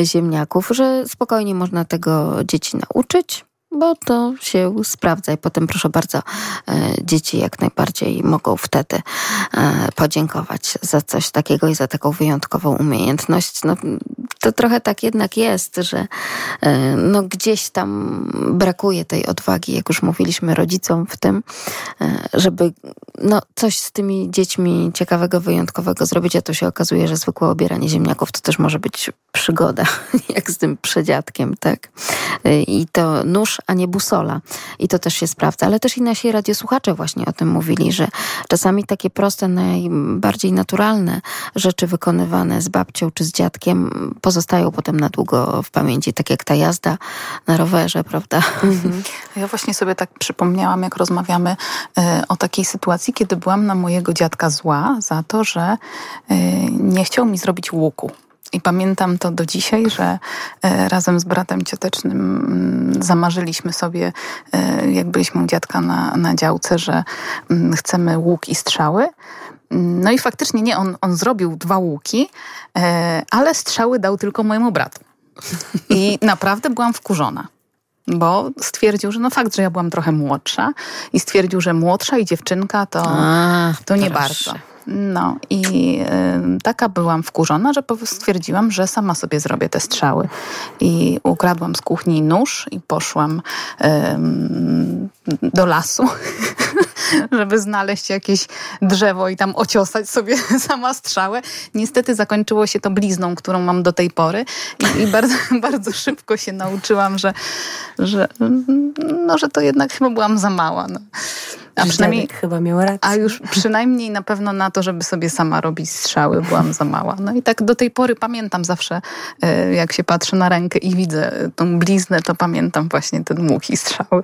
ziemniaków, że spokojnie można tego dzieci nauczyć bo to się sprawdza i potem proszę bardzo, e, dzieci jak najbardziej mogą wtedy e, podziękować za coś takiego i za taką wyjątkową umiejętność. No, to trochę tak jednak jest, że e, no, gdzieś tam brakuje tej odwagi, jak już mówiliśmy rodzicom w tym, żeby no, coś z tymi dziećmi ciekawego, wyjątkowego zrobić, a to się okazuje, że zwykłe obieranie ziemniaków to też może być przygoda, jak z tym przedziadkiem, tak? I to nóż a nie busola. I to też się sprawdza. Ale też i nasi radiosłuchacze właśnie o tym mówili, że czasami takie proste, najbardziej naturalne rzeczy wykonywane z babcią czy z dziadkiem pozostają potem na długo w pamięci, tak jak ta jazda na rowerze, prawda? Mhm. Ja właśnie sobie tak przypomniałam, jak rozmawiamy y, o takiej sytuacji, kiedy byłam na mojego dziadka zła za to, że y, nie chciał mi zrobić łuku. I pamiętam to do dzisiaj, że e, razem z bratem ciotecznym mm, zamarzyliśmy sobie, e, jak byliśmy u dziadka na, na działce, że mm, chcemy łuk i strzały. Mm, no i faktycznie nie, on, on zrobił dwa łuki, e, ale strzały dał tylko mojemu bratu. I naprawdę byłam wkurzona bo stwierdził, że no fakt, że ja byłam trochę młodsza i stwierdził, że młodsza i dziewczynka to, A, to nie bardzo. No i y, taka byłam wkurzona, że stwierdziłam, że sama sobie zrobię te strzały. I ukradłam z kuchni nóż i poszłam y, do lasu, żeby znaleźć jakieś drzewo i tam ociosać sobie sama strzałę. Niestety zakończyło się to blizną, którą mam do tej pory i, i bardzo, bardzo szybko się nauczyłam, że, że, no, że to jednak chyba byłam za mała. No. A przynajmniej chyba miał rację. A już przynajmniej na pewno na to, żeby sobie sama robić strzały, byłam za mała. No i tak do tej pory pamiętam zawsze, e, jak się patrzę na rękę i widzę tą bliznę, to pamiętam właśnie ten łuk i strzały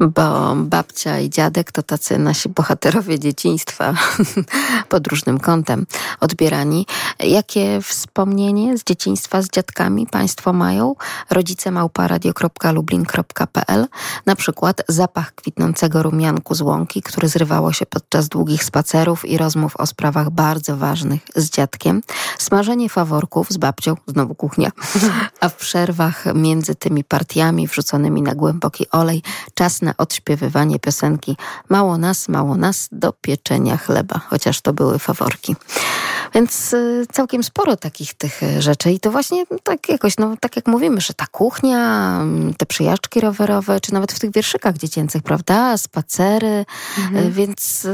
bo babcia i dziadek to tacy nasi bohaterowie dzieciństwa pod różnym kątem odbierani. Jakie wspomnienie z dzieciństwa z dziadkami Państwo mają? Rodzice małparadio.lublin.pl Na przykład zapach kwitnącego rumianku z łąki, który zrywało się podczas długich spacerów i rozmów o sprawach bardzo ważnych z dziadkiem. Smażenie faworków z babcią, znowu kuchnia. A w przerwach między tymi partiami wrzuconymi na głęboki olej czas na odśpiewywanie piosenki Mało nas, mało nas do pieczenia chleba, chociaż to były faworki. Więc y, całkiem sporo takich tych y, rzeczy i to właśnie tak jakoś, no tak jak mówimy, że ta kuchnia, mm, te przyjażdżki rowerowe, czy nawet w tych wierszykach dziecięcych, prawda, spacery, mhm. Y, więc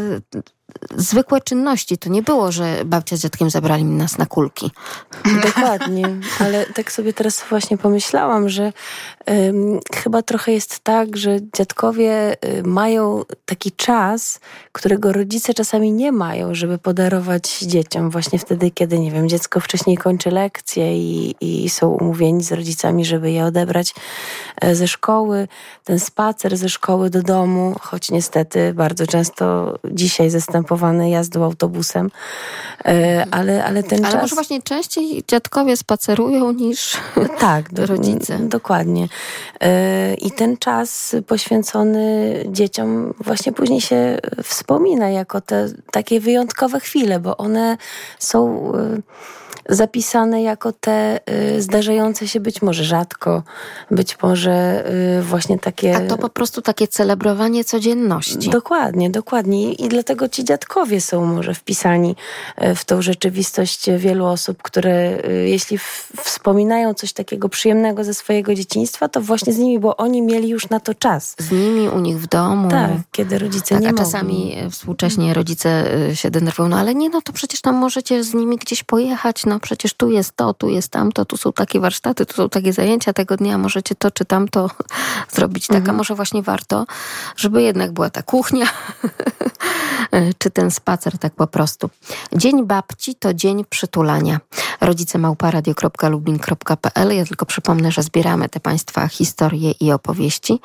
zwykłe czynności. To nie było, że babcia z dziadkiem zabrali nas na kulki. Dokładnie, ale tak sobie teraz właśnie pomyślałam, że chyba trochę jest tak, że dziadkowie y, mają taki czas, którego rodzice czasami nie mają, żeby podarować dzieciom. Właśnie wtedy, kiedy, nie wiem, dziecko wcześniej kończy lekcje i, i są umówieni z rodzicami, żeby je odebrać e, ze szkoły. Ten spacer ze szkoły do domu, choć niestety bardzo często dzisiaj zastępowany jazdą autobusem, e, ale, ale ten ale czas... może właśnie częściej dziadkowie spacerują niż tak, do, rodzice. Dokładnie. I ten czas poświęcony dzieciom właśnie później się wspomina jako te takie wyjątkowe chwile, bo one są zapisane jako te y, zdarzające się być może rzadko, być może y, właśnie takie... A to po prostu takie celebrowanie codzienności. Dokładnie, dokładnie. I dlatego ci dziadkowie są może wpisani y, w tą rzeczywistość wielu osób, które jeśli wspominają coś takiego przyjemnego ze swojego dzieciństwa, to właśnie z nimi, bo oni mieli już na to czas. Z nimi u nich w domu. Tak, kiedy rodzice tak, nie a mogli. czasami współcześnie rodzice się denerwują, no ale nie, no to przecież tam możecie z nimi gdzieś pojechać, no no przecież tu jest to, tu jest tamto, tu są takie warsztaty, tu są takie zajęcia tego dnia, możecie to czy tamto zrobić. Taka mhm. może właśnie warto, żeby jednak była ta kuchnia, czy ten spacer tak po prostu. Dzień babci to dzień przytulania. Rodzice małparadio.lubin.pl Ja tylko przypomnę, że zbieramy te Państwa historie i opowieści.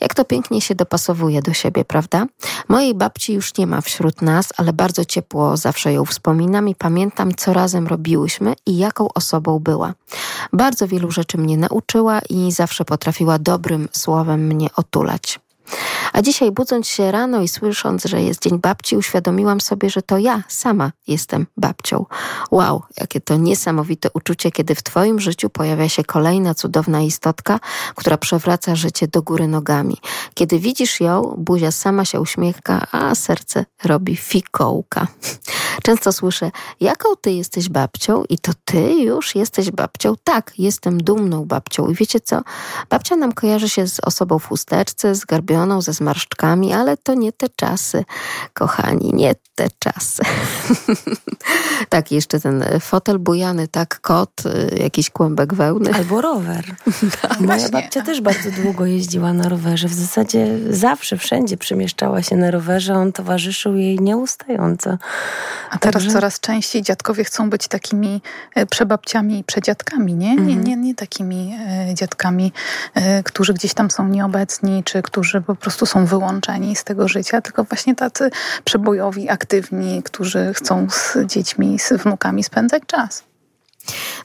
Jak to pięknie się dopasowuje do siebie, prawda? Mojej babci już nie ma wśród nas, ale bardzo ciepło zawsze ją wspominam i pamiętam, co razem i jaką osobą była. Bardzo wielu rzeczy mnie nauczyła i zawsze potrafiła dobrym słowem mnie otulać. A dzisiaj budząc się rano i słysząc, że jest Dzień Babci, uświadomiłam sobie, że to ja sama jestem babcią. Wow, jakie to niesamowite uczucie, kiedy w Twoim życiu pojawia się kolejna cudowna istotka, która przewraca życie do góry nogami. Kiedy widzisz ją, buzia sama się uśmiecha, a serce robi fikołka. Często słyszę, jaką Ty jesteś babcią i to Ty już jesteś babcią? Tak, jestem dumną babcią. I wiecie co? Babcia nam kojarzy się z osobą w chusteczce, z ze zmarszczkami, ale to nie te czasy, kochani, nie te czasy. tak, jeszcze ten fotel bujany, tak, kot, y, jakiś kłębek wełny. Albo rower. tak, Moja babcia też bardzo długo jeździła na rowerze. W zasadzie zawsze, wszędzie przemieszczała się na rowerze. On towarzyszył jej nieustająco. A teraz Także... coraz częściej dziadkowie chcą być takimi e, przebabciami i przedziadkami, nie? Nie, mhm. nie, nie takimi e, dziadkami, e, którzy gdzieś tam są nieobecni, czy którzy po prostu są wyłączeni z tego życia, tylko właśnie tacy przebojowi, aktywni, którzy chcą z dziećmi, z wnukami spędzać czas.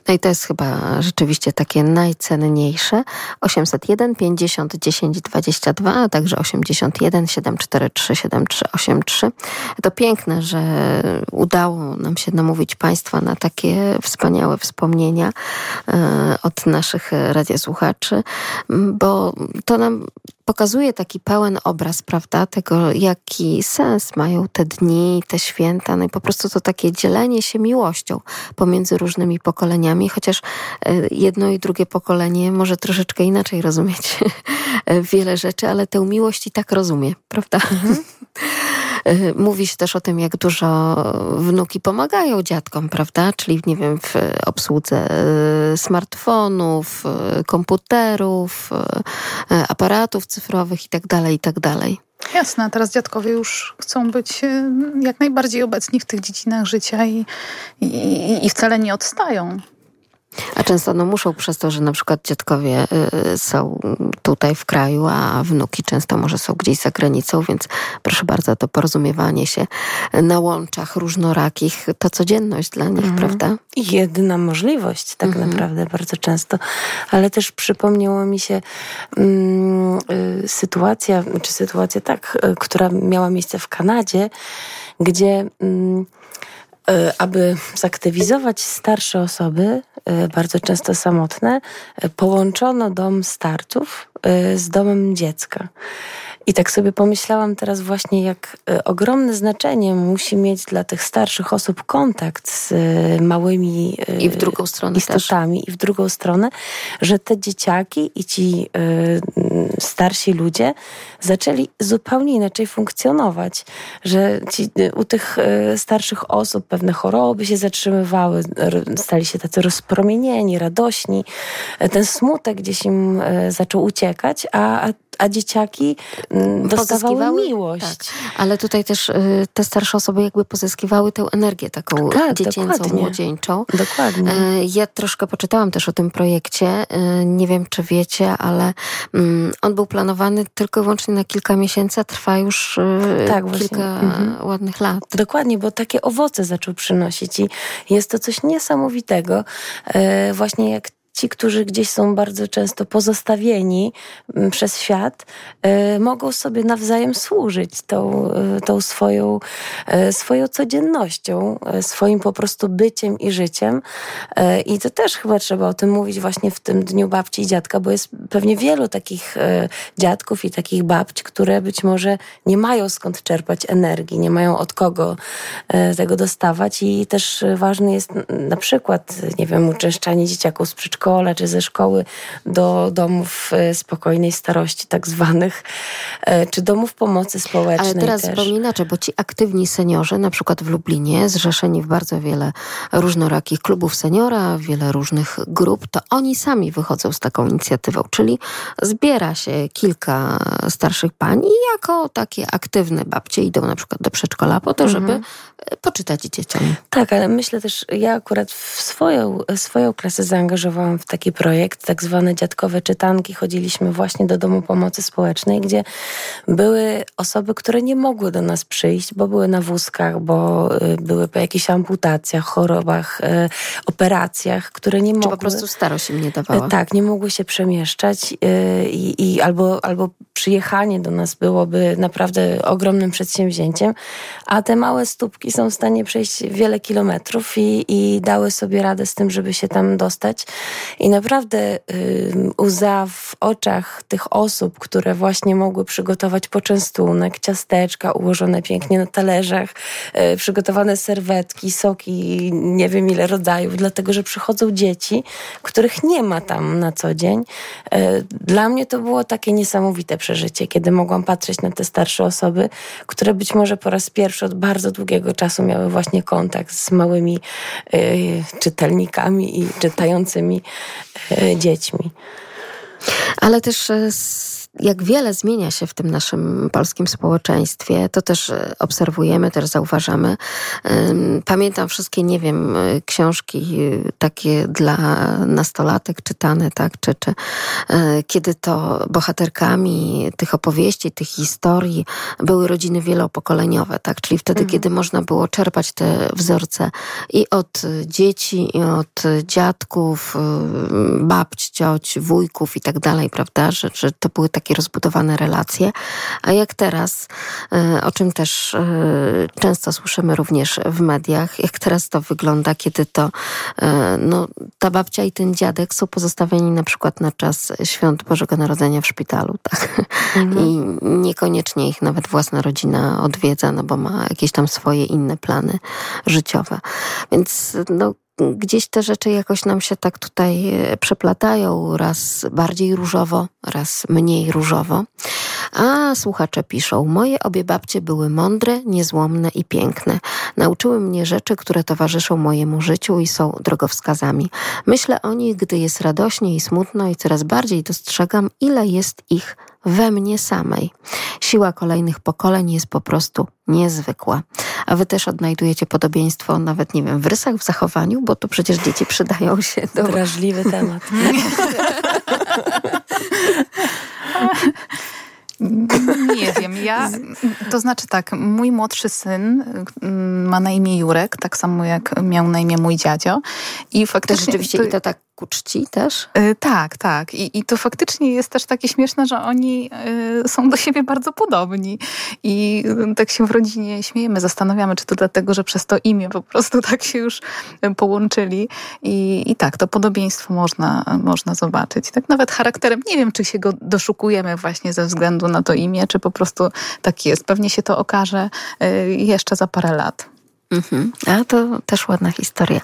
No i to jest chyba rzeczywiście takie najcenniejsze. 801 50 10 22, a także 81 743 7383. To piękne, że udało nam się namówić Państwa na takie wspaniałe wspomnienia e, od naszych radiosłuchaczy, bo to nam pokazuje taki pełen obraz, prawda, tego, jaki sens mają te dni, te święta, no i po prostu to takie dzielenie się miłością pomiędzy różnymi pokoleniami, chociaż e, jedno i drugie pokolenie może troszeczkę inaczej rozumieć wiele rzeczy, ale tę miłość i tak rozumie, prawda? Mhm. E, mówi się też o tym, jak dużo wnuki pomagają dziadkom, prawda? Czyli, nie wiem, w obsłudze e, smartfonów, komputerów, aparatów cyfrowych itd., tak itd. Jasne, teraz dziadkowie już chcą być jak najbardziej obecni w tych dziedzinach życia i, i, i wcale nie odstają. A często no, muszą przez to, że na przykład dziadkowie y, są tutaj w kraju, a wnuki często może są gdzieś za granicą, więc proszę bardzo, to porozumiewanie się na łączach różnorakich to codzienność dla nich, mhm. prawda? I jedyna możliwość tak mhm. naprawdę bardzo często. Ale też przypomniało mi się mm, y, sytuacja, czy sytuacja tak, y, która miała miejsce w Kanadzie, gdzie... E, aby zaktywizować starsze osoby, e, bardzo często samotne, e, połączono dom starców z domem dziecka. I tak sobie pomyślałam teraz właśnie, jak e, ogromne znaczenie musi mieć dla tych starszych osób kontakt z e, małymi e, I w drugą stronę istotami też. i w drugą stronę, że te dzieciaki i ci starsi ludzie zaczęli zupełnie inaczej funkcjonować, że ci, u tych starszych osób pewne choroby się zatrzymywały, stali się tacy rozpromienieni, radośni, ten smutek gdzieś im zaczął uciekać, a, a a dzieciaki mm, dostawały miłość. Tak. Ale tutaj też y, te starsze osoby jakby pozyskiwały tę energię taką tak, dziecięcą, dokładnie. młodzieńczą. Dokładnie. Y, ja troszkę poczytałam też o tym projekcie. Y, nie wiem, czy wiecie, ale mm, on był planowany tylko i wyłącznie na kilka miesięcy, a trwa już tak, kilka mhm. ładnych lat. Dokładnie, bo takie owoce zaczął przynosić i jest to coś niesamowitego. Właśnie jak ci, którzy gdzieś są bardzo często pozostawieni mm, przez świat, y, mogą sobie nawzajem służyć tą, y, tą swoją, y, swoją codziennością, swoim po prostu byciem i życiem. I to też chyba trzeba o tym mówić właśnie w tym Dniu Babci i Dziadka, bo jest pewnie wielu takich dziadków i takich babci, które być może nie mają skąd czerpać energii, nie mają od kogo tego dostawać i też ważny jest na przykład, nie wiem, uczęszczanie dzieciaków z przedszkola, przedszkola czy ze szkoły do domów e, spokojnej starości, tak zwanych, e, czy domów pomocy społecznej. Ale teraz też. zupełnie inaczej, bo ci aktywni seniorzy, na przykład w Lublinie, zrzeszeni w bardzo wiele różnorakich klubów seniora, wiele różnych grup, to oni sami wychodzą z taką inicjatywą, czyli zbiera się kilka starszych pań i jako takie aktywne babcie idą na przykład do przedszkola po to, mhm. żeby poczytać dzieciom. Tak, ale myślę też, ja akurat w swoją, swoją klasę zaangażowałam w taki projekt, tak zwane dziadkowe czytanki. Chodziliśmy właśnie do Domu Pomocy Społecznej, gdzie były osoby, które nie mogły do nas przyjść, bo były na wózkach, bo y, były po jakichś amputacjach, chorobach, y, operacjach, które nie mogły... Czy po prostu starość im nie dawała. Y, tak, nie mogły się przemieszczać i, i albo, albo przyjechanie do nas byłoby naprawdę ogromnym przedsięwzięciem, a te małe stópki są w stanie przejść wiele kilometrów i, i dały sobie radę z tym, żeby się tam dostać. I naprawdę y, łza w oczach tych osób, które właśnie mogły przygotować poczęstunek, ciasteczka ułożone pięknie na talerzach, y, przygotowane serwetki, soki, nie wiem ile rodzajów, dlatego że przychodzą dzieci, których nie ma tam na co dzień. Y, dla mnie to było takie niesamowite przeżycie, kiedy mogłam patrzeć na te starsze osoby, które być może po raz pierwszy od bardzo długiego czasu miały właśnie kontakt z małymi y, czytelnikami i czytającymi E, dziećmi. Ale też e, jak wiele zmienia się w tym naszym polskim społeczeństwie, to też e, obserwujemy, też zauważamy. Pamiętam wszystkie, nie wiem, e, książki e, takie dla nastolatek czytane, tak, czy, czy kiedy to bohaterkami tych opowieści, tych historii były rodziny wielopokoleniowe, tak, czyli wtedy, mhm. kiedy można było czerpać te wzorce i od dzieci, i od dziadków, babć, cioć, wujków i tak dalej, prawda, że, że to były takie rozbudowane relacje. A jak teraz, e, o czym też e, często słyszymy również w mediach, jak teraz to wygląda, kiedy to e, no, ta babcia i ten dziadek są pozostawieni na przykład na czas świąt Bożego Narodzenia w szpitalu, tak? Mhm. I niekoniecznie ich nawet własna rodzina odwiedza, no bo ma jakieś tam swoje inne plany życiowe. Więc no, gdzieś te rzeczy jakoś nam się tak tutaj e, przeplatają, raz bardziej różowo, raz mniej różowo. A słuchacze piszą, moje obie babcie były mądre, niezłomne i piękne. Nauczyły mnie rzeczy, które towarzyszą mojemu życiu i są drogowskazami. Myślę o nich, gdy jest radośnie i smutno i coraz bardziej dostrzegam, ile jest ich we mnie samej. Siła kolejnych pokoleń jest po prostu niezwykła. A wy też odnajdujecie podobieństwo nawet, nie wiem, w rysach, w zachowaniu, bo to przecież dzieci przydają się do... Drażliwy temat. Nie wiem, ja, to znaczy tak, mój młodszy syn mm, ma na imię Jurek, tak samo jak miał na imię mój dziadzio i faktycznie... To rzeczywiście to, i to tak ku czci też? Yy, tak, tak. I, I to faktycznie jest też takie śmieszne, że oni yy, są do siebie bardzo podobni. I yy, tak się w rodzinie śmiejemy, zastanawiamy, czy to dlatego, że przez to imię po prostu tak się już połączyli. I, i tak, to podobieństwo można, można zobaczyć. Tak nawet charakterem, nie wiem, czy się go doszukujemy właśnie ze względu na to imię, czy po prostu tak jest. Pewnie się to okaże jeszcze za parę lat. Mhm. A to też ładna historia.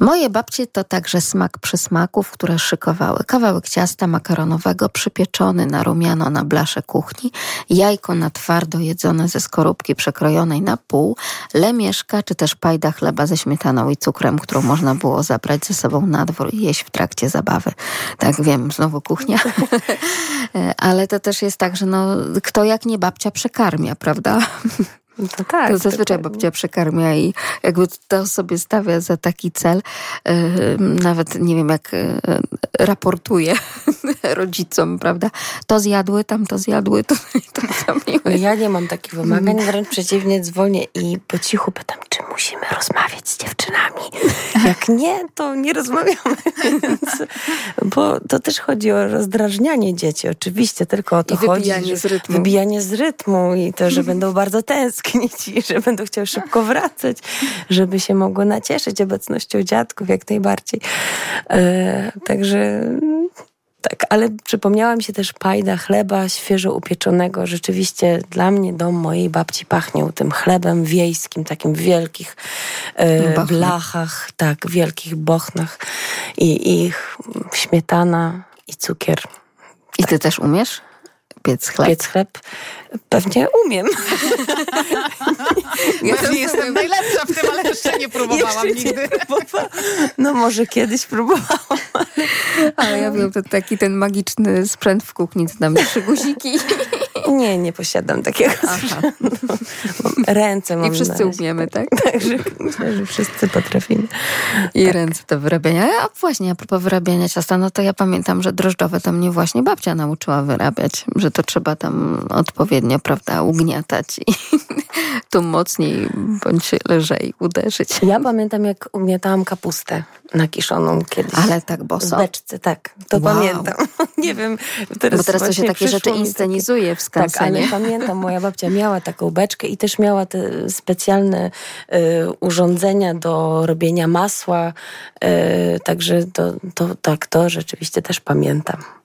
Moje babcie to także smak przysmaków, które szykowały. Kawałek ciasta makaronowego przypieczony na rumiano na blasze kuchni, jajko na twardo jedzone ze skorupki przekrojonej na pół, lemieszka czy też pajda chleba ze śmietaną i cukrem, którą można było zabrać ze sobą na dwór i jeść w trakcie zabawy. Tak wiem, znowu kuchnia. Ale to też jest tak, że no, kto jak nie babcia przekarmia, prawda? To tak. To zazwyczaj to... babcia przekarmia i jakby to sobie stawia za taki cel. Nawet nie wiem, jak e, raportuje rodzicom, prawda? To zjadły, tam to zjadły, to, to no Ja nie mam takich wymagań, wręcz przeciwnie, dzwonię i po cichu pytam, czy musimy rozmawiać z dziewczynami. Tak, nie, to nie rozmawiamy. Bo to też chodzi o rozdrażnianie dzieci, oczywiście, tylko o to I chodzi. wybijanie z rytmu. Wybijanie z rytmu i to, że będą bardzo tęsknić i że będą chciały szybko wracać, żeby się mogło nacieszyć obecnością dziadków jak najbardziej. E, także tak, ale przypomniała mi się też pajda chleba świeżo upieczonego. Rzeczywiście dla mnie dom mojej babci pachniał tym chlebem wiejskim, takim w wielkich e, blachach, tak, wielkich bochnach i ich śmietana i cukier. I ty też umiesz piec chleb? Piec chleb? Pewnie umiem. Ja nie jestem najlepsza w tym, ale jeszcze nie próbowałam Jeszcze nigdy. próbowałam. No może kiedyś próbowałam. Ale ja wiem, to taki ten magiczny sprzęt w kuchni, co tam trzy guziki. Nie, nie posiadam takiego sprzętu. Mam Ręce mam I wszyscy umiemy, tak? Także myślę, że wszyscy potrafimy. I ręce do wyrabiania. A właśnie, a propos wyrabiania ciasta, no to ja pamiętam, że drożdżowe to mnie właśnie babcia nauczyła wyrabiać, że to trzeba tam odpowiednio, prawda, ugniatać i tu mocniej bądź lżej uderzyć. Ja pamiętam, jak ugniatałam kapustę nakiszoną kiedyś. Ale tak W boso. beczce, tak. To Wow. pamiętam. Nie wiem. Teraz Bo teraz to się takie rzeczy inscenizuje w Tak, ale skansenie. pamiętam, moja babcia miała taką beczkę i też miała te specjalne y, urządzenia do robienia masła. Y, także to, to, tak, to rzeczywiście też pamiętam.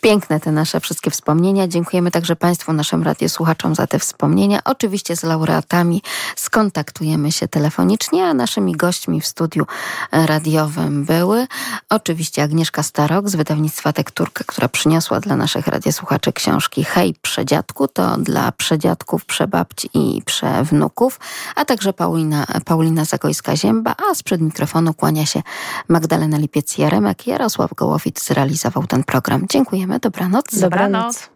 Piękne te nasze wszystkie wspomnienia. Dziękujemy także Państwu, naszym radiosłuchaczom za te wspomnienia. Oczywiście z laureatami skontaktujemy się telefonicznie, a naszymi gośćmi w studiu radiowym były oczywiście Agnieszka Starok z wydawnictwa Tekturka, która przyniosła dla naszych radiosłuchaczy książki Hej Przedziadku, to dla przedziadków, przebabci i przewnuków, a także Paulina, Paulina Zagojska-Zięba, a sprzed mikrofonu kłania się Magdalena Lipiec-Jaremek. Jarosław Gołowic zrealizował ten program. Dziękujemy, dobranoc. Dobranoc.